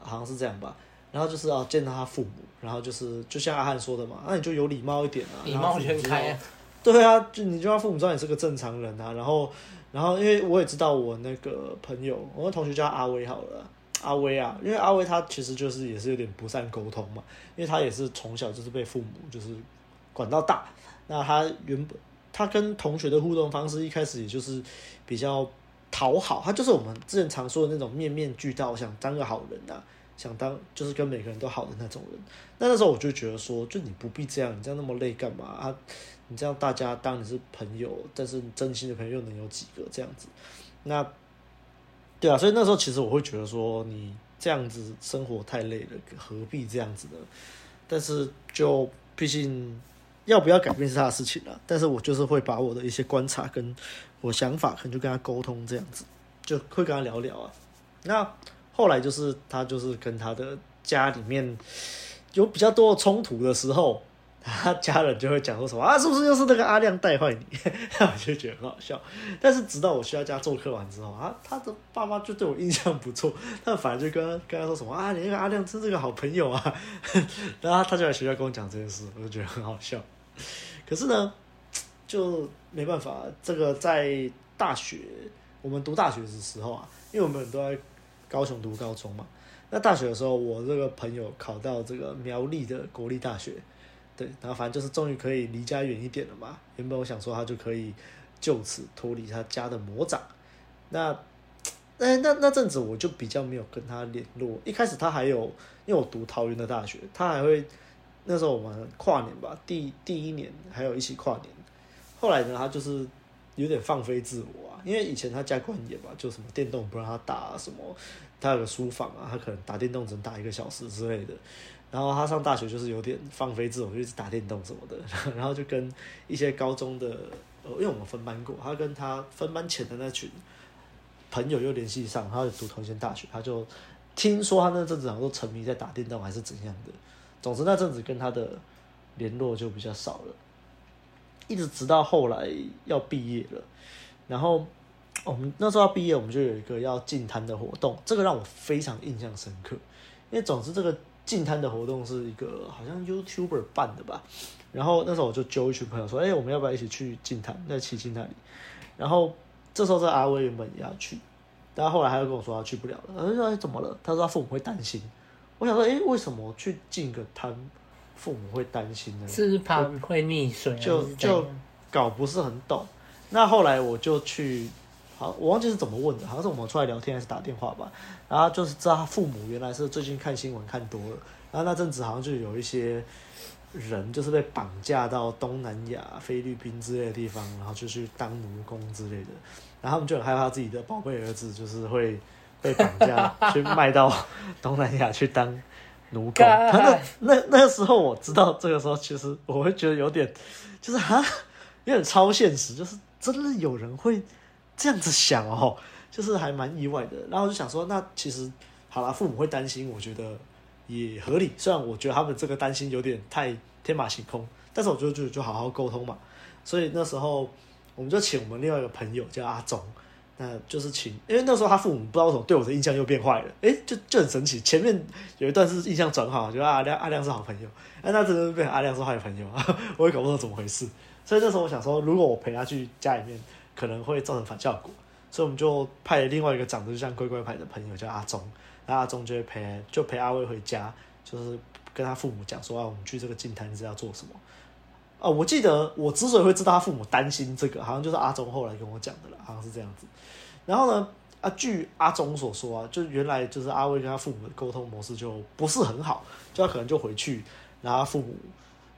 好像是这样吧。然后就是要见到他父母，然后就是就像阿汉说的嘛，那你就有礼貌一点啊，礼貌全开啊。对啊，就你就让父母知道你是个正常人啊。然后，然后因为我也知道我那个朋友，我的同学叫阿威好了，阿威啊，因为阿威他其实就是也是有点不善沟通嘛，因为他也是从小就是被父母就是管到大，那他原本。他跟同学的互动方式一开始也就是比较讨好，他就是我们之前常说的那种面面俱到，想当个好人呐、啊，想当就是跟每个人都好的那种人。那那时候我就觉得说，就你不必这样，你这样那么累干嘛啊？你这样大家当你是朋友，但是真心的朋友又能有几个这样子？那对啊，所以那时候其实我会觉得说，你这样子生活太累了，何必这样子呢？但是就毕竟。要不要改变是他的事情了，但是我就是会把我的一些观察跟我想法，可能就跟他沟通这样子，就会跟他聊聊啊。那后来就是他就是跟他的家里面有比较多的冲突的时候，他家人就会讲说什么啊，是不是又是那个阿亮带坏你？我就觉得很好笑。但是直到我去他家做客完之后啊，他的爸妈就对我印象不错，他反而就跟跟他说什么啊，你那个阿亮真是个好朋友啊。然后他就来学校跟我讲这件事，我就觉得很好笑。可是呢，就没办法。这个在大学，我们读大学的时候啊，因为我们都在高雄读高中嘛。那大学的时候，我这个朋友考到这个苗栗的国立大学，对，然后反正就是终于可以离家远一点了嘛。原本我想说他就可以就此脱离他家的魔掌。那，哎，那那阵子我就比较没有跟他联络。一开始他还有，因为我读桃园的大学，他还会。那时候我们跨年吧，第第一年还有一起跨年。后来呢，他就是有点放飞自我啊，因为以前他家管严吧，就什么电动不让他打啊，什么他有个书房啊，他可能打电动只能打一个小时之类的。然后他上大学就是有点放飞自我，就一直打电动什么的。然后就跟一些高中的，呃，因为我们分班过，他跟他分班前的那群朋友又联系上，他就读同一间大学，他就听说他那阵子好像都沉迷在打电动还是怎样的。总之那阵子跟他的联络就比较少了，一直直到后来要毕业了，然后我们那时候要毕业，我们就有一个要进摊的活动，这个让我非常印象深刻，因为总之这个进摊的活动是一个好像 YouTuber 办的吧，然后那时候我就揪一群朋友说，哎，我们要不要一起去进摊，在七星那里，然后这时候这阿威原本也要去，但后来他又跟我说他去不了了，我说怎么了？他说他父母会担心。我想说，诶、欸，为什么去进个滩父母会担心呢，是怕会溺水，就就搞不是很懂。那后来我就去，好，我忘记是怎么问的，好像是我们出来聊天还是打电话吧。然后就是知道他父母原来是最近看新闻看多了，然后那阵子好像就有一些人就是被绑架到东南亚、菲律宾之类的地方，然后就去当奴工之类的。然后他们就很害怕自己的宝贝儿子就是会被绑架 去卖到 东南亚去当奴工。他那那那个时候我知道这个时候，其实我会觉得有点就是哈，有点超现实，就是真的有人会这样子想哦，就是还蛮意外的。然后我就想说，那其实好啦，父母会担心，我觉得也合理。虽然我觉得他们这个担心有点太天马行空，但是我觉得就就好好沟通嘛。所以那时候。我们就请我们另外一个朋友叫阿忠，那就是请，因为那时候他父母不知道怎么对我的印象又变坏了，哎，就就很神奇。前面有一段是印象转好，觉得阿亮阿亮是好朋友，哎，那真的变阿亮是坏朋友，我也搞不懂怎么回事。所以那时候我想说，如果我陪他去家里面，可能会造成反效果，所以我们就派了另外一个长得就像乖乖牌的朋友叫阿忠，那阿忠就会陪就陪阿威回家，就是跟他父母讲说啊，我们去这个净滩是要做什么。啊，我记得我之所以会知道他父母担心这个，好像就是阿忠后来跟我讲的了，好像是这样子。然后呢，啊，据阿忠所说啊，就原来就是阿威跟他父母的沟通模式就不是很好，就他可能就回去，然后他父母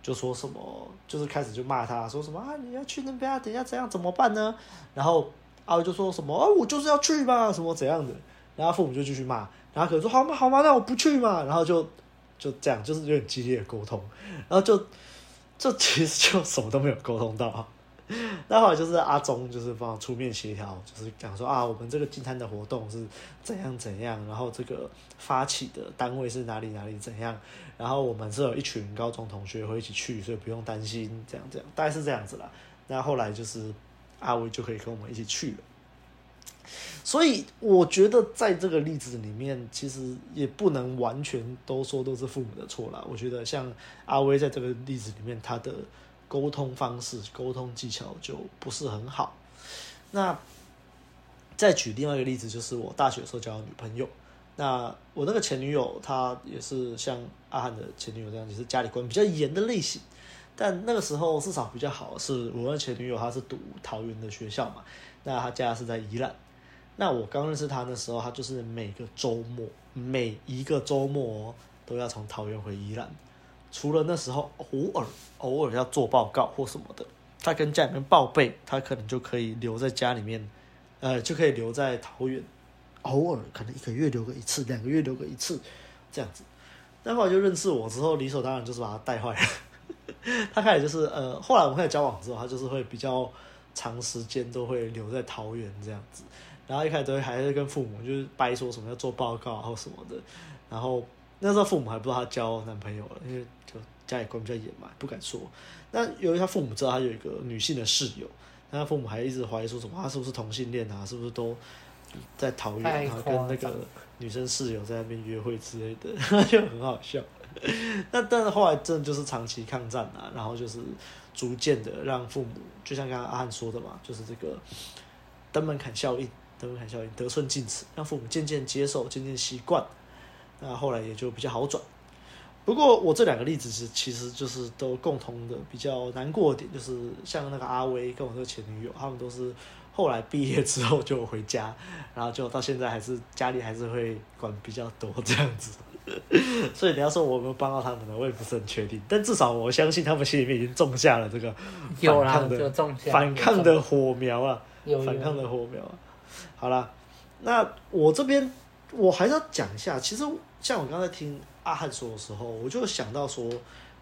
就说什么，就是开始就骂他，说什么啊，你要去那边啊，等下怎样怎么办呢？然后阿威就说什么啊，我就是要去嘛，什么怎样的？然后父母就继续骂，然后可能说好嘛好嘛，那我不去嘛，然后就就这样，就是有点激烈的沟通，然后就。这其实就什么都没有沟通到，那后来就是阿忠就是帮我出面协调，就是讲说啊，我们这个净滩的活动是怎样怎样，然后这个发起的单位是哪里哪里怎样，然后我们是有一群高中同学会一起去，所以不用担心这样这样，大概是这样子啦。那后来就是阿威就可以跟我们一起去了。所以我觉得在这个例子里面，其实也不能完全都说都是父母的错啦。我觉得像阿威在这个例子里面，他的沟通方式、沟通技巧就不是很好。那再举另外一个例子，就是我大学的时候交的女朋友。那我那个前女友，她也是像阿汉的前女友这样，也是家里管比较严的类型。但那个时候至少比较好，是我那前女友她是读桃园的学校嘛，那她家是在宜兰。那我刚认识他的时候，他就是每个周末，每一个周末都要从桃园回宜兰。除了那时候偶尔偶尔要做报告或什么的，他跟家里面报备，他可能就可以留在家里面，呃，就可以留在桃园。偶尔可能一个月留个一次，两个月留个一次，这样子。那后来就认识我之后，理所当然就是把他带坏了。他开始就是呃，后来我们开始交往之后，他就是会比较长时间都会留在桃园这样子。然后一开始都还是跟父母就是掰说什么要做报告或什么的，然后那时候父母还不知道他交男朋友了，因为就家里管比较严嘛，不敢说。那由于他父母知道他有一个女性的室友，那他父母还一直怀疑说什么他是不是同性恋啊，是不是都在桃园，然后跟那个女生室友在那边约会之类的，就很好笑。那但是后来真的就是长期抗战啊，然后就是逐渐的让父母，就像刚刚阿汉说的嘛，就是这个登门槛效应。得寸进尺，得寸进尺，让父母渐渐接受，渐渐习惯，那后来也就比较好转。不过我这两个例子是，其实就是都共同的比较难过的点，就是像那个阿威跟我这个前女友，他们都是后来毕业之后就回家，然后就到现在还是家里还是会管比较多这样子。所以你要说我有没有帮到他们呢？我也不是很确定，但至少我相信他们心里面已经种下了这个反抗的反抗的火苗啊，反抗的火苗啊。好了，那我这边我还是要讲一下。其实像我刚才听阿汉说的时候，我就想到说，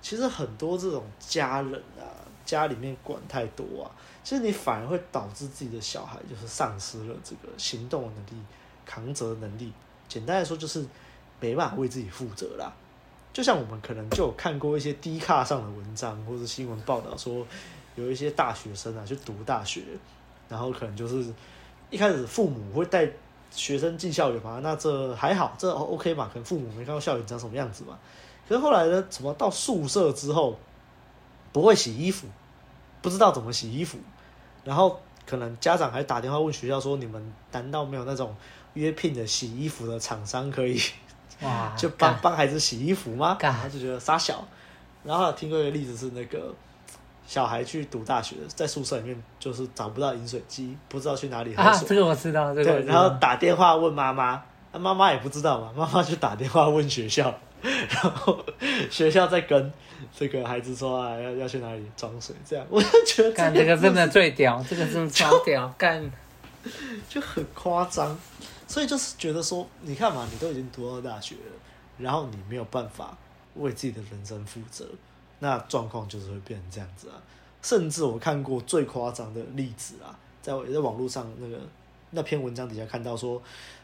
其实很多这种家人啊，家里面管太多啊，其实你反而会导致自己的小孩就是丧失了这个行动能力、扛责能力。简单来说，就是没办法为自己负责啦。就像我们可能就有看过一些低卡上的文章或者新闻报道说，有一些大学生啊去读大学，然后可能就是。一开始父母会带学生进校园嘛，那这还好，这 OK 嘛？可能父母没看到校园长什么样子嘛。可是后来呢，怎么到宿舍之后不会洗衣服，不知道怎么洗衣服，然后可能家长还打电话问学校说：“你们难道没有那种约聘的洗衣服的厂商可以哇 就帮帮孩子洗衣服吗？”他就觉得傻小。然后听过一个例子是那个小孩去读大学，在宿舍里面就是找不到饮水机，不知道去哪里喝水。啊，这个我知道，这个。对，然后打电话问妈妈，那妈妈也不知道嘛，妈妈就打电话问学校，然后学校再跟这个孩子说啊，要要去哪里装水，这样 我就觉得干这个真的最屌，这个真的超屌，干就很夸张，所以就是觉得说，你看嘛，你都已经读到大学了，然后你没有办法为自己的人生负责，那状况就是会变成这样子啊。甚至我看过最夸张的例子啊，在我在网络上那个那篇文章底下看到说，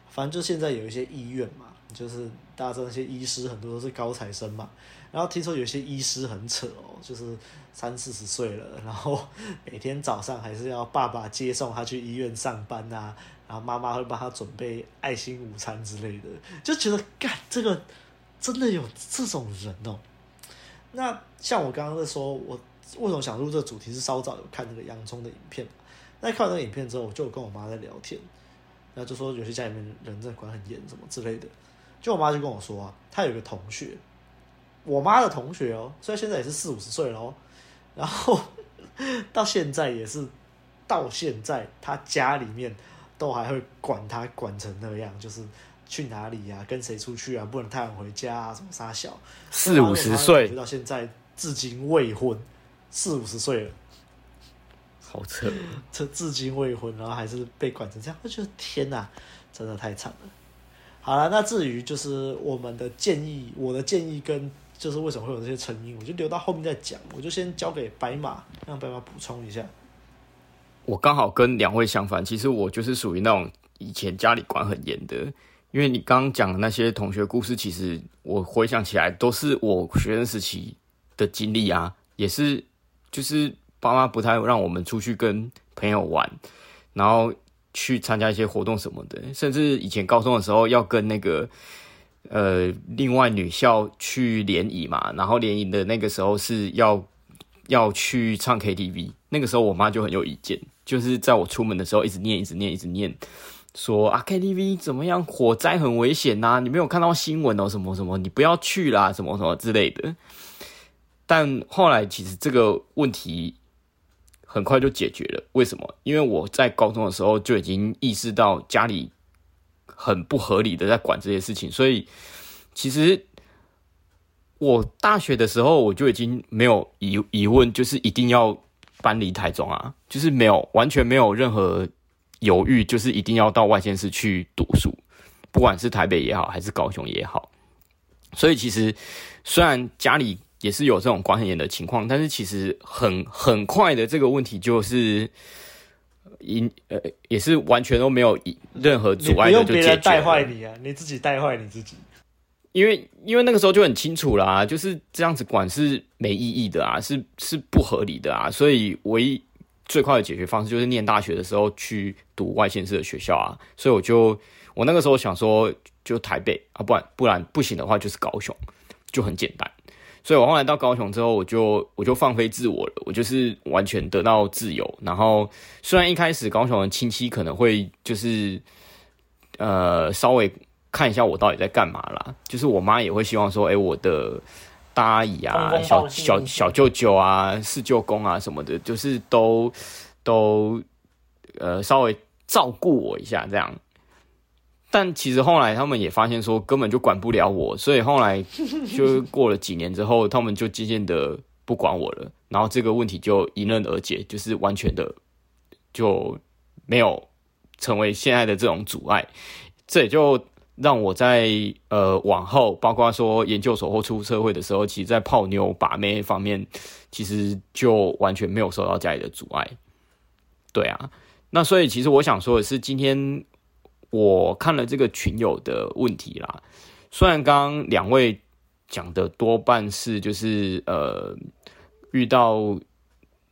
反正就现在有一些医院嘛，就是大家知道那些医师很多都是高材生嘛，然后听说有些医师很扯哦，就是三四十岁了，然后 每天早上还是要爸爸接送他去医院上班啊，然后妈妈会帮他准备爱心午餐之类的，就觉得干这个真的有这种人哦。那像我刚刚在说，我为什么想录这个主题是稍早有看那个洋葱的影片，那看完那个影片之后，我就跟我妈在聊天，然后就说有些家里面人真的管很严什么之类的，就我妈就跟我说啊，她有个同学，我妈的同学哦，虽然现在也是四五十岁了哦，然后 到现在也是到现在，她家里面都还会管她管成那样，就是。去哪里呀、啊？跟谁出去啊？不能太晚回家啊？什么杀小？四五十岁到现在至今未婚，四五十岁了，好扯，这至今未婚，然后还是被管成这样，我觉得天哪，真的太惨了。好了，那至于就是我们的建议，我的建议跟就是为什么会有这些成因，我就留到后面再讲。我就先交给白马，让白马补充一下。我刚好跟两位相反，其实我就是属于那种以前家里管很严的。因为你刚刚讲的那些同学故事，其实我回想起来都是我学生时期的经历啊，也是就是爸妈不太让我们出去跟朋友玩，然后去参加一些活动什么的，甚至以前高中的时候要跟那个呃另外女校去联谊嘛，然后联谊的那个时候是要要去唱 KTV，那个时候我妈就很有意见，就是在我出门的时候一直念一直念一直念。说啊，KTV 怎么样？火灾很危险呐！你没有看到新闻哦？什么什么？你不要去啦！什么什么之类的。但后来其实这个问题很快就解决了。为什么？因为我在高中的时候就已经意识到家里很不合理的在管这些事情，所以其实我大学的时候我就已经没有疑疑问，就是一定要搬离台中啊，就是没有完全没有任何。犹豫就是一定要到外县市去读书，不管是台北也好，还是高雄也好。所以其实虽然家里也是有这种管很严的情况，但是其实很很快的这个问题就是，因呃也是完全都没有任何阻碍的就解决带坏你啊，你自己带坏你自己。因为因为那个时候就很清楚啦，就是这样子管是没意义的啊，是是不合理的啊，所以唯一。最快的解决方式就是念大学的时候去读外县市的学校啊，所以我就我那个时候想说就台北啊，不然不然不行的话就是高雄，就很简单。所以我后来到高雄之后，我就我就放飞自我了，我就是完全得到自由。然后虽然一开始高雄的亲戚可能会就是呃稍微看一下我到底在干嘛啦，就是我妈也会希望说，哎，我的。大阿姨啊，小小小舅舅啊，四舅公啊什么的，就是都都呃稍微照顾我一下这样。但其实后来他们也发现说根本就管不了我，所以后来就过了几年之后，他们就渐渐的不管我了，然后这个问题就迎刃而解，就是完全的就没有成为现在的这种阻碍，这也就。让我在呃往后，包括说研究所或出社会的时候，其实，在泡妞把妹方面，其实就完全没有受到家里的阻碍。对啊，那所以其实我想说的是，今天我看了这个群友的问题啦。虽然刚刚两位讲的多半是就是呃遇到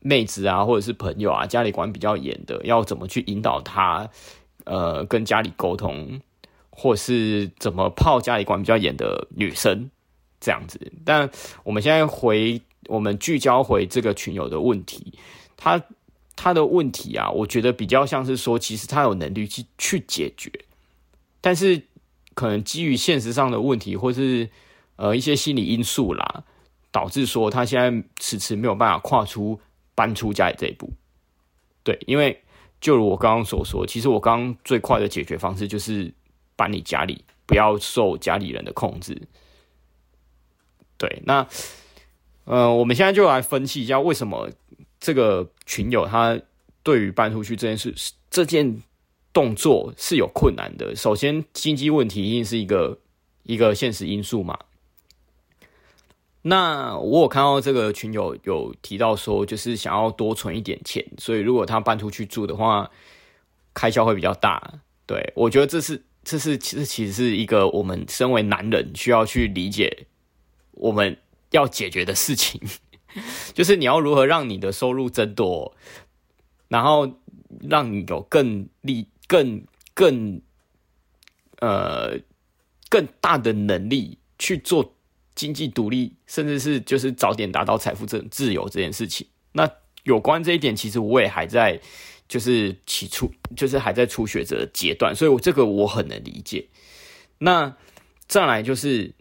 妹子啊，或者是朋友啊，家里管比较严的，要怎么去引导他呃跟家里沟通。或是怎么泡家里管比较严的女生这样子，但我们现在回我们聚焦回这个群友的问题，他他的问题啊，我觉得比较像是说，其实他有能力去去解决，但是可能基于现实上的问题，或是呃一些心理因素啦，导致说他现在迟迟没有办法跨出搬出家里这一步。对，因为就如我刚刚所说，其实我刚刚最快的解决方式就是搬离家里，不要受家里人的控制。对，那呃，我们现在就来分析一下为什么这个群友他对于搬出去这件事这件动作是有困难的。首先，经济问题一定是一个一个现实因素嘛。那我有看到这个群友有提到说，就是想要多存一点钱，所以如果他搬出去住的话，开销会比较大。对，我觉得这是这是其实其实是一个我们身为男人需要去理解。我们要解决的事情，就是你要如何让你的收入增多，然后让你有更力、更更呃更大的能力去做经济独立，甚至是就是早点达到财富自自由这件事情。那有关这一点，其实我也还在就是起初就是还在初学者阶段，所以我这个我很能理解。那再来就是。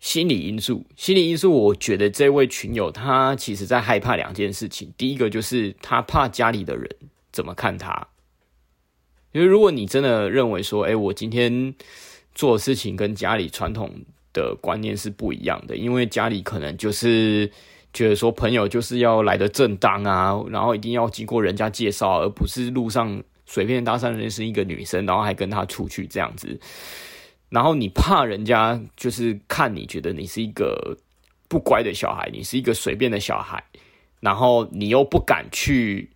心理因素，心理因素，我觉得这位群友他其实在害怕两件事情。第一个就是他怕家里的人怎么看他，因为如果你真的认为说，哎，我今天做事情跟家里传统的观念是不一样的，因为家里可能就是觉得说朋友就是要来的正当啊，然后一定要经过人家介绍，而不是路上随便搭讪认识一个女生，然后还跟她出去这样子。然后你怕人家就是看你觉得你是一个不乖的小孩，你是一个随便的小孩，然后你又不敢去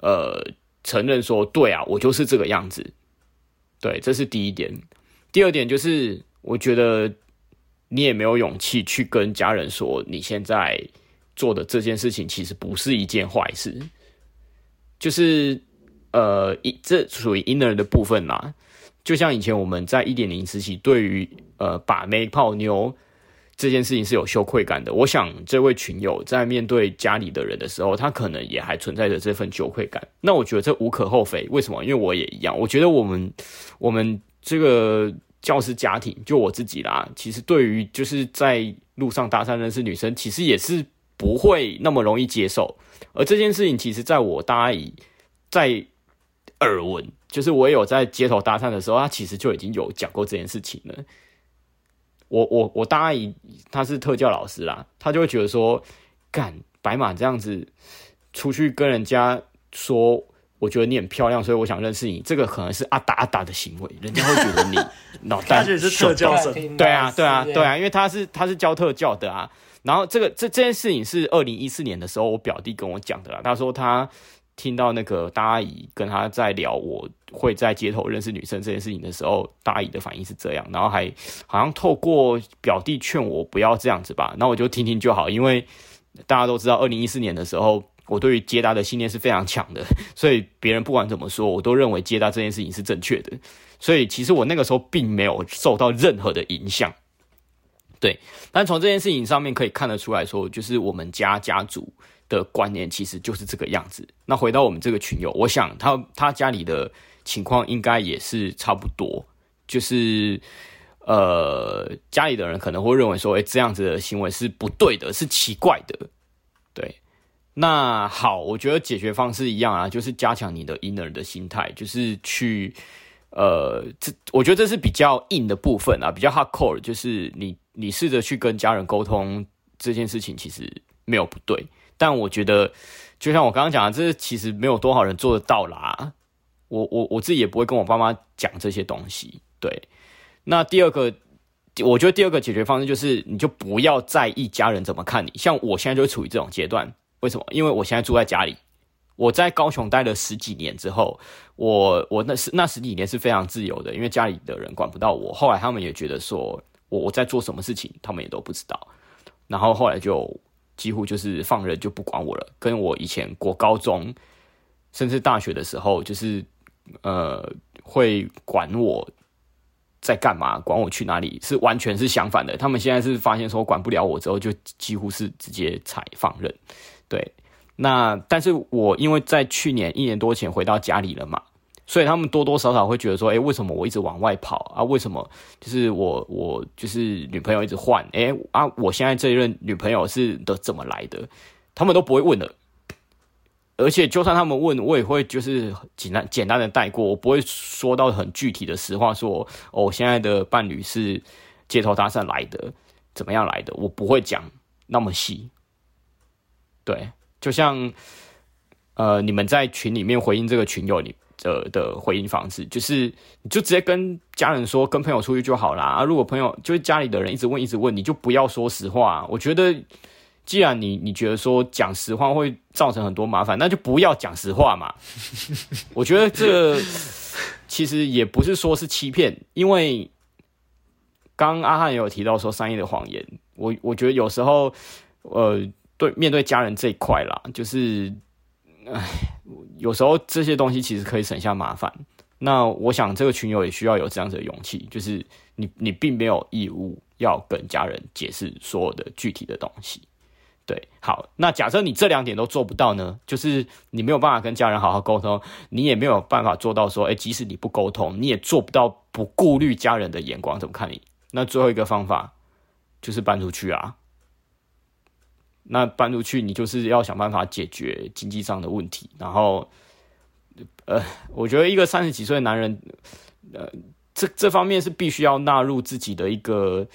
呃承认说，对啊，我就是这个样子。对，这是第一点。第二点就是，我觉得你也没有勇气去跟家人说，你现在做的这件事情其实不是一件坏事。就是呃，一这属于婴儿的部分啦。就像以前我们在一点零时期，对于呃把妹泡妞这件事情是有羞愧感的。我想这位群友在面对家里的人的时候，他可能也还存在着这份羞愧感。那我觉得这无可厚非。为什么？因为我也一样。我觉得我们我们这个教师家庭，就我自己啦，其实对于就是在路上搭讪认识女生，其实也是不会那么容易接受。而这件事情，其实在我大阿姨在耳闻。就是我也有在街头搭讪的时候，他其实就已经有讲过这件事情了。我我我大阿姨她是特教老师啦，她就会觉得说，干白马这样子出去跟人家说，我觉得你很漂亮，所以我想认识你，这个可能是阿达阿达的行为，人家会觉得你 脑袋是特教生，对啊对啊对啊，因为他是他是教特教的啊。然后这个这这件事情是二零一四年的时候，我表弟跟我讲的啦，他说他。听到那个大阿姨跟他在聊我会在街头认识女生这件事情的时候，大阿姨的反应是这样，然后还好像透过表弟劝我不要这样子吧，那我就听听就好，因为大家都知道，二零一四年的时候，我对于接搭的信念是非常强的，所以别人不管怎么说，我都认为接搭这件事情是正确的，所以其实我那个时候并没有受到任何的影响，对，但从这件事情上面可以看得出来说，就是我们家家族。的观念其实就是这个样子。那回到我们这个群友，我想他他家里的情况应该也是差不多，就是呃家里的人可能会认为说，哎，这样子的行为是不对的，是奇怪的。对，那好，我觉得解决方式一样啊，就是加强你的 inner 的心态，就是去呃，这我觉得这是比较硬的部分啊，比较 hardcore，就是你你试着去跟家人沟通这件事情，其实没有不对。但我觉得，就像我刚刚讲的，这其实没有多少人做得到啦。我我我自己也不会跟我爸妈讲这些东西。对，那第二个，我觉得第二个解决方式就是，你就不要在意家人怎么看你。像我现在就处于这种阶段，为什么？因为我现在住在家里，我在高雄待了十几年之后，我我那十那十几年是非常自由的，因为家里的人管不到我。后来他们也觉得说我我在做什么事情，他们也都不知道。然后后来就。几乎就是放任就不管我了，跟我以前国高中甚至大学的时候，就是呃会管我在干嘛，管我去哪里，是完全是相反的。他们现在是发现说管不了我之后，就几乎是直接采放任。对，那但是我因为在去年一年多前回到家里了嘛，所以他们多多少少会觉得说，哎，为什么我一直往外跑啊？为什么就是我我就是女朋友一直换？哎啊，我现在这一任女朋友是的怎么来的？他们都不会问的。而且就算他们问，我也会就是简单简单的带过，我不会说到很具体的实话，说哦，现在的伴侣是街头搭讪来的，怎么样来的？我不会讲那么细。对，就像呃，你们在群里面回应这个群友你的的回应方式，就是你就直接跟家人说，跟朋友出去就好啦。啊，如果朋友就是家里的人一直问一直问，你就不要说实话。我觉得。既然你你觉得说讲实话会造成很多麻烦，那就不要讲实话嘛。我觉得这其实也不是说是欺骗，因为刚刚阿汉也有提到说善意的谎言，我我觉得有时候呃对面对家人这一块啦，就是唉，有时候这些东西其实可以省下麻烦。那我想这个群友也需要有这样子的勇气，就是你你并没有义务要跟家人解释所有的具体的东西。对，好，那假设你这两点都做不到呢？就是你没有办法跟家人好好沟通，你也没有办法做到说，哎，即使你不沟通，你也做不到不顾虑家人的眼光怎么看你。那最后一个方法就是搬出去啊。那搬出去，你就是要想办法解决经济上的问题。然后，呃，我觉得一个三十几岁的男人，呃，这这方面是必须要纳入自己的一个。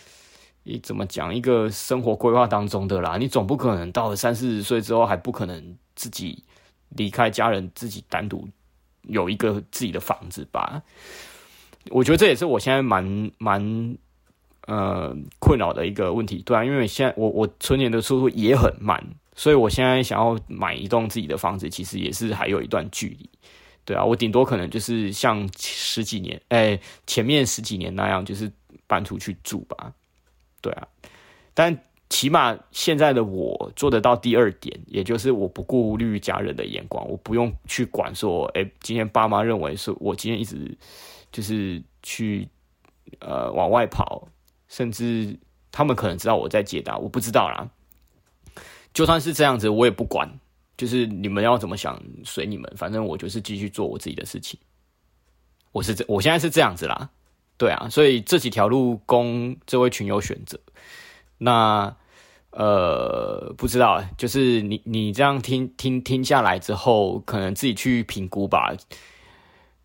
你怎么讲一个生活规划当中的啦？你总不可能到了三四十岁之后还不可能自己离开家人，自己单独有一个自己的房子吧？我觉得这也是我现在蛮蛮呃困扰的一个问题，对啊，因为现在我我存钱的速度也很慢，所以我现在想要买一栋自己的房子，其实也是还有一段距离，对啊，我顶多可能就是像十几年，哎，前面十几年那样，就是搬出去住吧。对啊，但起码现在的我做得到第二点，也就是我不顾虑家人的眼光，我不用去管说，哎，今天爸妈认为是我今天一直就是去呃往外跑，甚至他们可能知道我在解答，我不知道啦。就算是这样子，我也不管，就是你们要怎么想随你们，反正我就是继续做我自己的事情。我是这，我现在是这样子啦。对啊，所以这几条路供这位群友选择。那呃，不知道，就是你你这样听听听下来之后，可能自己去评估吧。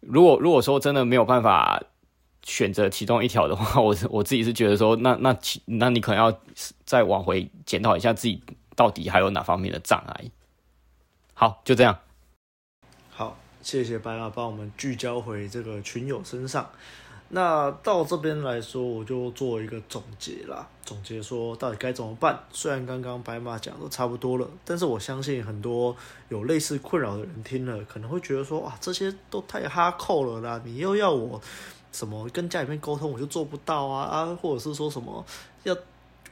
如果如果说真的没有办法选择其中一条的话，我我自己是觉得说，那那那你可能要再往回检讨一下自己到底还有哪方面的障碍。好，就这样。好，谢谢白马帮我们聚焦回这个群友身上。那到这边来说，我就做一个总结啦。总结说到底该怎么办？虽然刚刚白马讲的差不多了，但是我相信很多有类似困扰的人听了，可能会觉得说，哇，这些都太哈扣了啦！你又要我什么跟家里面沟通，我就做不到啊啊！或者是说什么要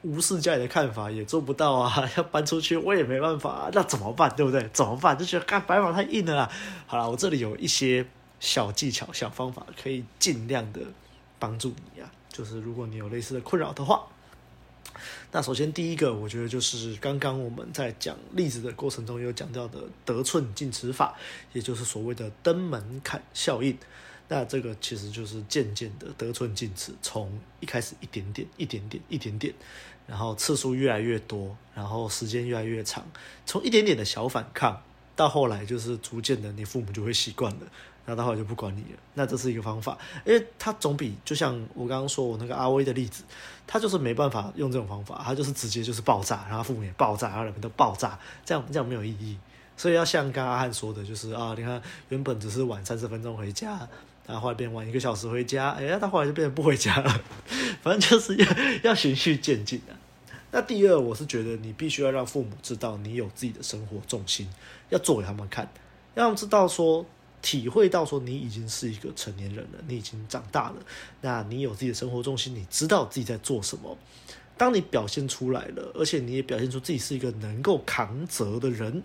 无视家里的看法，也做不到啊！要搬出去，我也没办法啊，那怎么办？对不对？怎么办？就觉得干白马太硬了啦。好啦，我这里有一些。小技巧、小方法可以尽量的帮助你啊，就是如果你有类似的困扰的话，那首先第一个，我觉得就是刚刚我们在讲例子的过程中有讲到的得寸进尺法，也就是所谓的登门槛效应。那这个其实就是渐渐的得寸进尺，从一开始一点点、一点点、一点点，然后次数越来越多，然后时间越来越长，从一点点的小反抗到后来就是逐渐的，你父母就会习惯了。那待会就不管你了。那这是一个方法，因为他总比就像我刚刚说我那个阿威的例子，他就是没办法用这种方法，他就是直接就是爆炸，然后父母也爆炸，然后两边都爆炸，这样这样没有意义。所以要像刚刚阿汉说的，就是啊，你看原本只是晚三十分钟回家，他后来变晚一个小时回家，哎，他后来就变成不回家了。反正就是要 要循序渐进的。那第二，我是觉得你必须要让父母知道你有自己的生活重心，要做给他们看，让他们知道说。体会到说你已经是一个成年人了，你已经长大了，那你有自己的生活重心，你知道自己在做什么。当你表现出来了，而且你也表现出自己是一个能够扛责的人，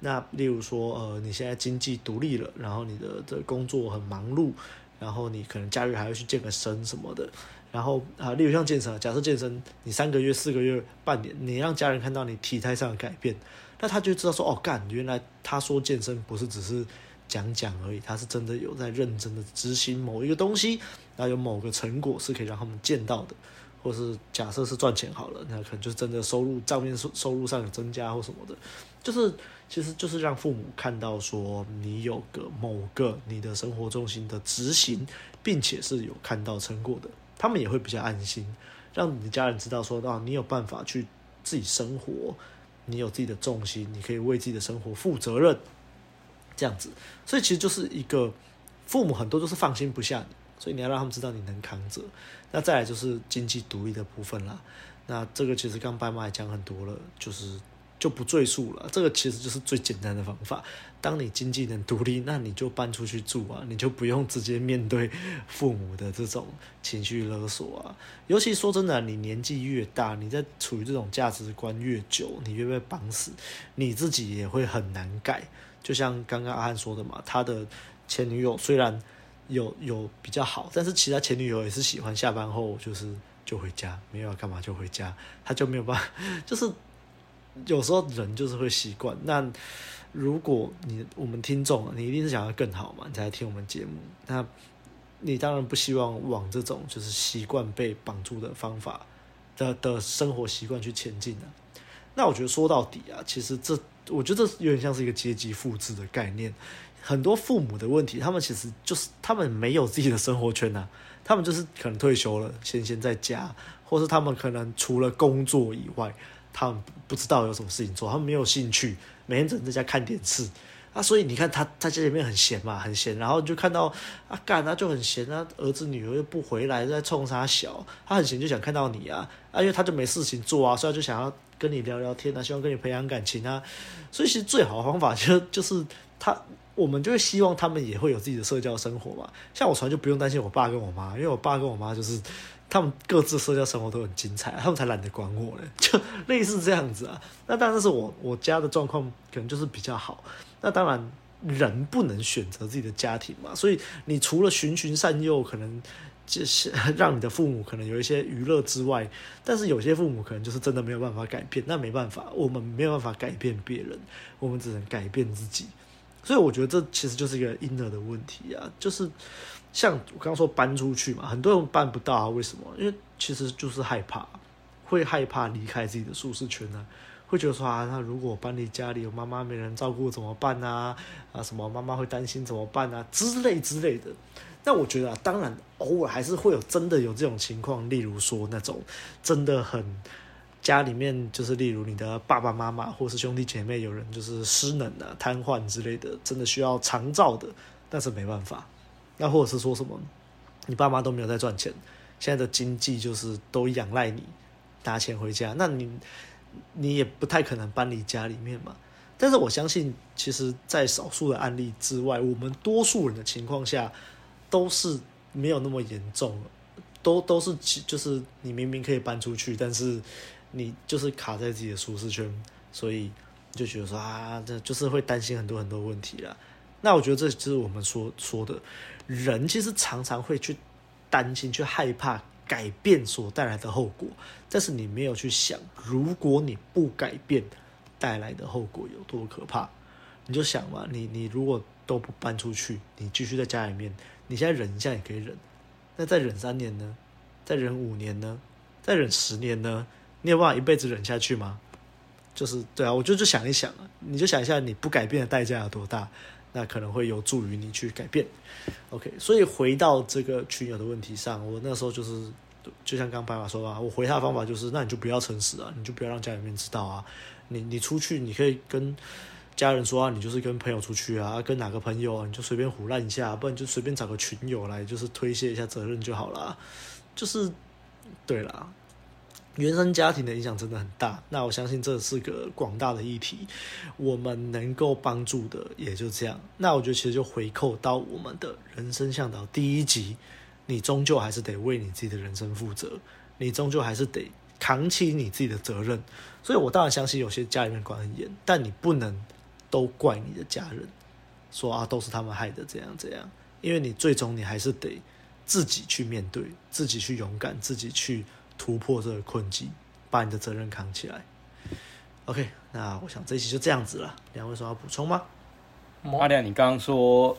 那例如说，呃，你现在经济独立了，然后你的的工作很忙碌，然后你可能假日还要去健个身什么的，然后啊，例如像健身，假设健身你三个月、四个月、半年，你让家人看到你体态上的改变，那他就知道说，哦，干，原来他说健身不是只是。讲讲而已，他是真的有在认真的执行某一个东西，然后有某个成果是可以让他们见到的，或是假设是赚钱好了，那可能就是真的收入账面收收入上有增加或什么的，就是其实就是让父母看到说你有个某个你的生活重心的执行，并且是有看到成果的，他们也会比较安心，让你的家人知道说啊，你有办法去自己生活，你有自己的重心，你可以为自己的生活负责任。这样子，所以其实就是一个父母很多都是放心不下你，所以你要让他们知道你能扛着。那再来就是经济独立的部分啦。那这个其实刚爸妈也讲很多了，就是就不赘述了。这个其实就是最简单的方法。当你经济能独立，那你就搬出去住啊，你就不用直接面对父母的这种情绪勒索啊。尤其说真的，你年纪越大，你在处于这种价值观越久，你越被绑死，你自己也会很难改。就像刚刚阿汉说的嘛，他的前女友虽然有有比较好，但是其他前女友也是喜欢下班后就是就回家，没有要干嘛就回家，他就没有办法，就是有时候人就是会习惯。那如果你我们听众，你一定是想要更好嘛，你才来听我们节目，那你当然不希望往这种就是习惯被绑住的方法的的生活习惯去前进啊。那我觉得说到底啊，其实这。我觉得这有点像是一个阶级复制的概念。很多父母的问题，他们其实就是他们没有自己的生活圈呐、啊，他们就是可能退休了，闲闲在家，或是他们可能除了工作以外，他们不知道有什么事情做，他们没有兴趣，每天只能在家看电视啊。所以你看他他家里面很闲嘛，很闲，然后就看到啊干他就很闲啊，儿子女儿又不回来，在冲啥小，他很闲就想看到你啊，啊因为他就没事情做啊，所以他就想要。跟你聊聊天啊，希望跟你培养感情啊，所以其实最好的方法就就是他，我们就会希望他们也会有自己的社交生活嘛。像我从来就不用担心我爸跟我妈，因为我爸跟我妈就是他们各自社交生活都很精彩，他们才懒得管我呢，就类似这样子啊。那当然是我我家的状况可能就是比较好。那当然人不能选择自己的家庭嘛，所以你除了循循善诱，可能。就是让你的父母可能有一些娱乐之外，但是有些父母可能就是真的没有办法改变，那没办法，我们没有办法改变别人，我们只能改变自己。所以我觉得这其实就是一个婴儿的问题啊，就是像我刚刚说搬出去嘛，很多人办不到啊，为什么？因为其实就是害怕，会害怕离开自己的舒适圈呢、啊，会觉得说啊，那如果搬离家里，有妈妈没人照顾怎么办啊？啊，什么妈妈会担心怎么办啊？之类之类的。那我觉得啊，当然偶尔还是会有真的有这种情况，例如说那种真的很家里面就是例如你的爸爸妈妈或是兄弟姐妹有人就是失能啊、瘫痪之类的，真的需要长照的，但是没办法。那或者是说什么，你爸妈都没有在赚钱，现在的经济就是都仰赖你拿钱回家，那你你也不太可能搬离家里面嘛。但是我相信，其实，在少数的案例之外，我们多数人的情况下。都是没有那么严重，都都是就是你明明可以搬出去，但是你就是卡在自己的舒适圈，所以就觉得说啊，这就是会担心很多很多问题啦。那我觉得这就是我们说说的，人其实常常会去担心、去害怕改变所带来的后果，但是你没有去想，如果你不改变带来的后果有多可怕，你就想嘛，你你如果都不搬出去，你继续在家里面。你现在忍一下也可以忍，那再忍三年呢？再忍五年呢？再忍十年呢？你有办法一辈子忍下去吗？就是对啊，我就就想一想啊，你就想一下，你不改变的代价有多大？那可能会有助于你去改变。OK，所以回到这个群友的问题上，我那时候就是，就像刚白马说啊，我回他的方法就是，那你就不要诚实啊，你就不要让家里面知道啊，你你出去你可以跟。家人说啊，你就是跟朋友出去啊，跟哪个朋友啊，你就随便胡乱一下，不然就随便找个群友来，就是推卸一下责任就好了。就是，对啦，原生家庭的影响真的很大。那我相信这是个广大的议题，我们能够帮助的也就这样。那我觉得其实就回扣到我们的人生向导第一集，你终究还是得为你自己的人生负责，你终究还是得扛起你自己的责任。所以我当然相信有些家里面管很严，但你不能。都怪你的家人，说啊，都是他们害的，这样这样。因为你最终你还是得自己去面对，自己去勇敢，自己去突破这个困境，把你的责任扛起来。OK，那我想这一期就这样子了。两位说要补充吗？阿亮，你刚刚说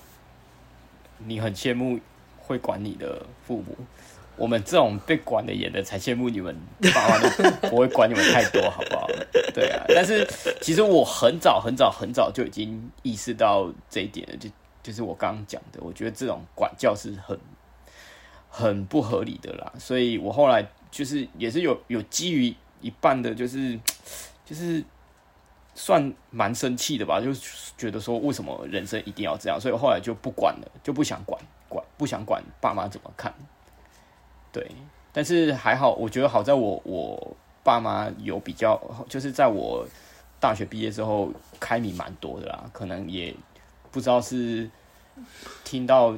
你很羡慕会管你的父母，我们这种被管的严的才羡慕你们爸妈都不会管你们太多，好不好？对啊，但是其实我很早很早很早就已经意识到这一点了，就就是我刚刚讲的，我觉得这种管教是很很不合理的啦，所以我后来就是也是有有基于一半的，就是就是。算蛮生气的吧，就觉得说为什么人生一定要这样，所以后来就不管了，就不想管管，不想管爸妈怎么看。对，但是还好，我觉得好在我我爸妈有比较，就是在我大学毕业之后开明蛮多的啦，可能也不知道是听到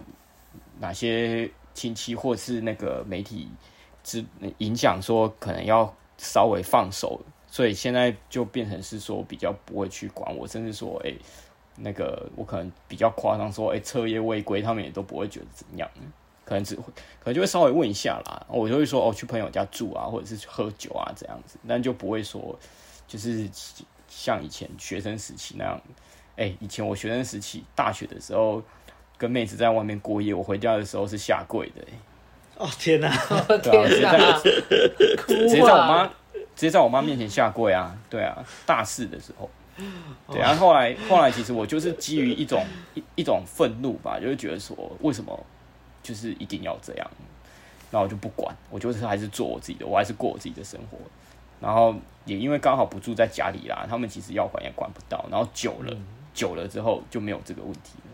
哪些亲戚或是那个媒体只影响，说可能要稍微放手。所以现在就变成是说比较不会去管我，甚至说，哎、那个我可能比较夸张说，哎、彻夜未归，他们也都不会觉得怎样，可能只会，可能就会稍微问一下啦，我就会说，哦，去朋友家住啊，或者是喝酒啊这样子，但就不会说，就是像以前学生时期那样，哎、以前我学生时期大学的时候，跟妹子在外面过夜，我回家的时候是下跪的、哦天哪，天哪，直接在我妈。直接在我妈面前下跪啊！对啊，大四的时候，对啊。后来后来，其实我就是基于一种一一种愤怒吧，就是觉得说，为什么就是一定要这样？那我就不管，我就是还是做我自己的，我还是过我自己的生活。然后也因为刚好不住在家里啦，他们其实要管也管不到。然后久了久了之后就没有这个问题了。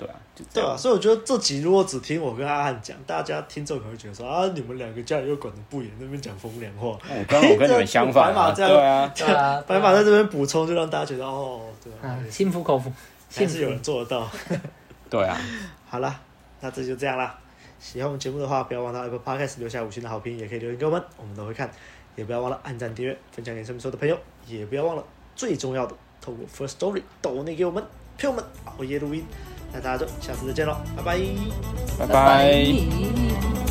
对啊，对啊，所以我觉得这集如果只听我跟阿汉讲，大家听众可能会觉得说啊，你们两个家里又管得不严，那边讲风凉话。我刚我跟你们相反，白马这样，对啊，对啊，白马在这边补充，就让大家觉得哦，对啊，心服口服，还是有人做得到。对啊，好了，那这就这样啦。喜欢我们节目的话，不要忘了 Apple Podcast 留下五星的好评，也可以留言给我们，我们都会看。也不要忘了按赞、订阅、分享给身边所有的朋友，也不要忘了最重要的，透过 First Story 抖内给我们，陪我们熬夜录音。那大家就下次再见喽，拜拜，拜拜。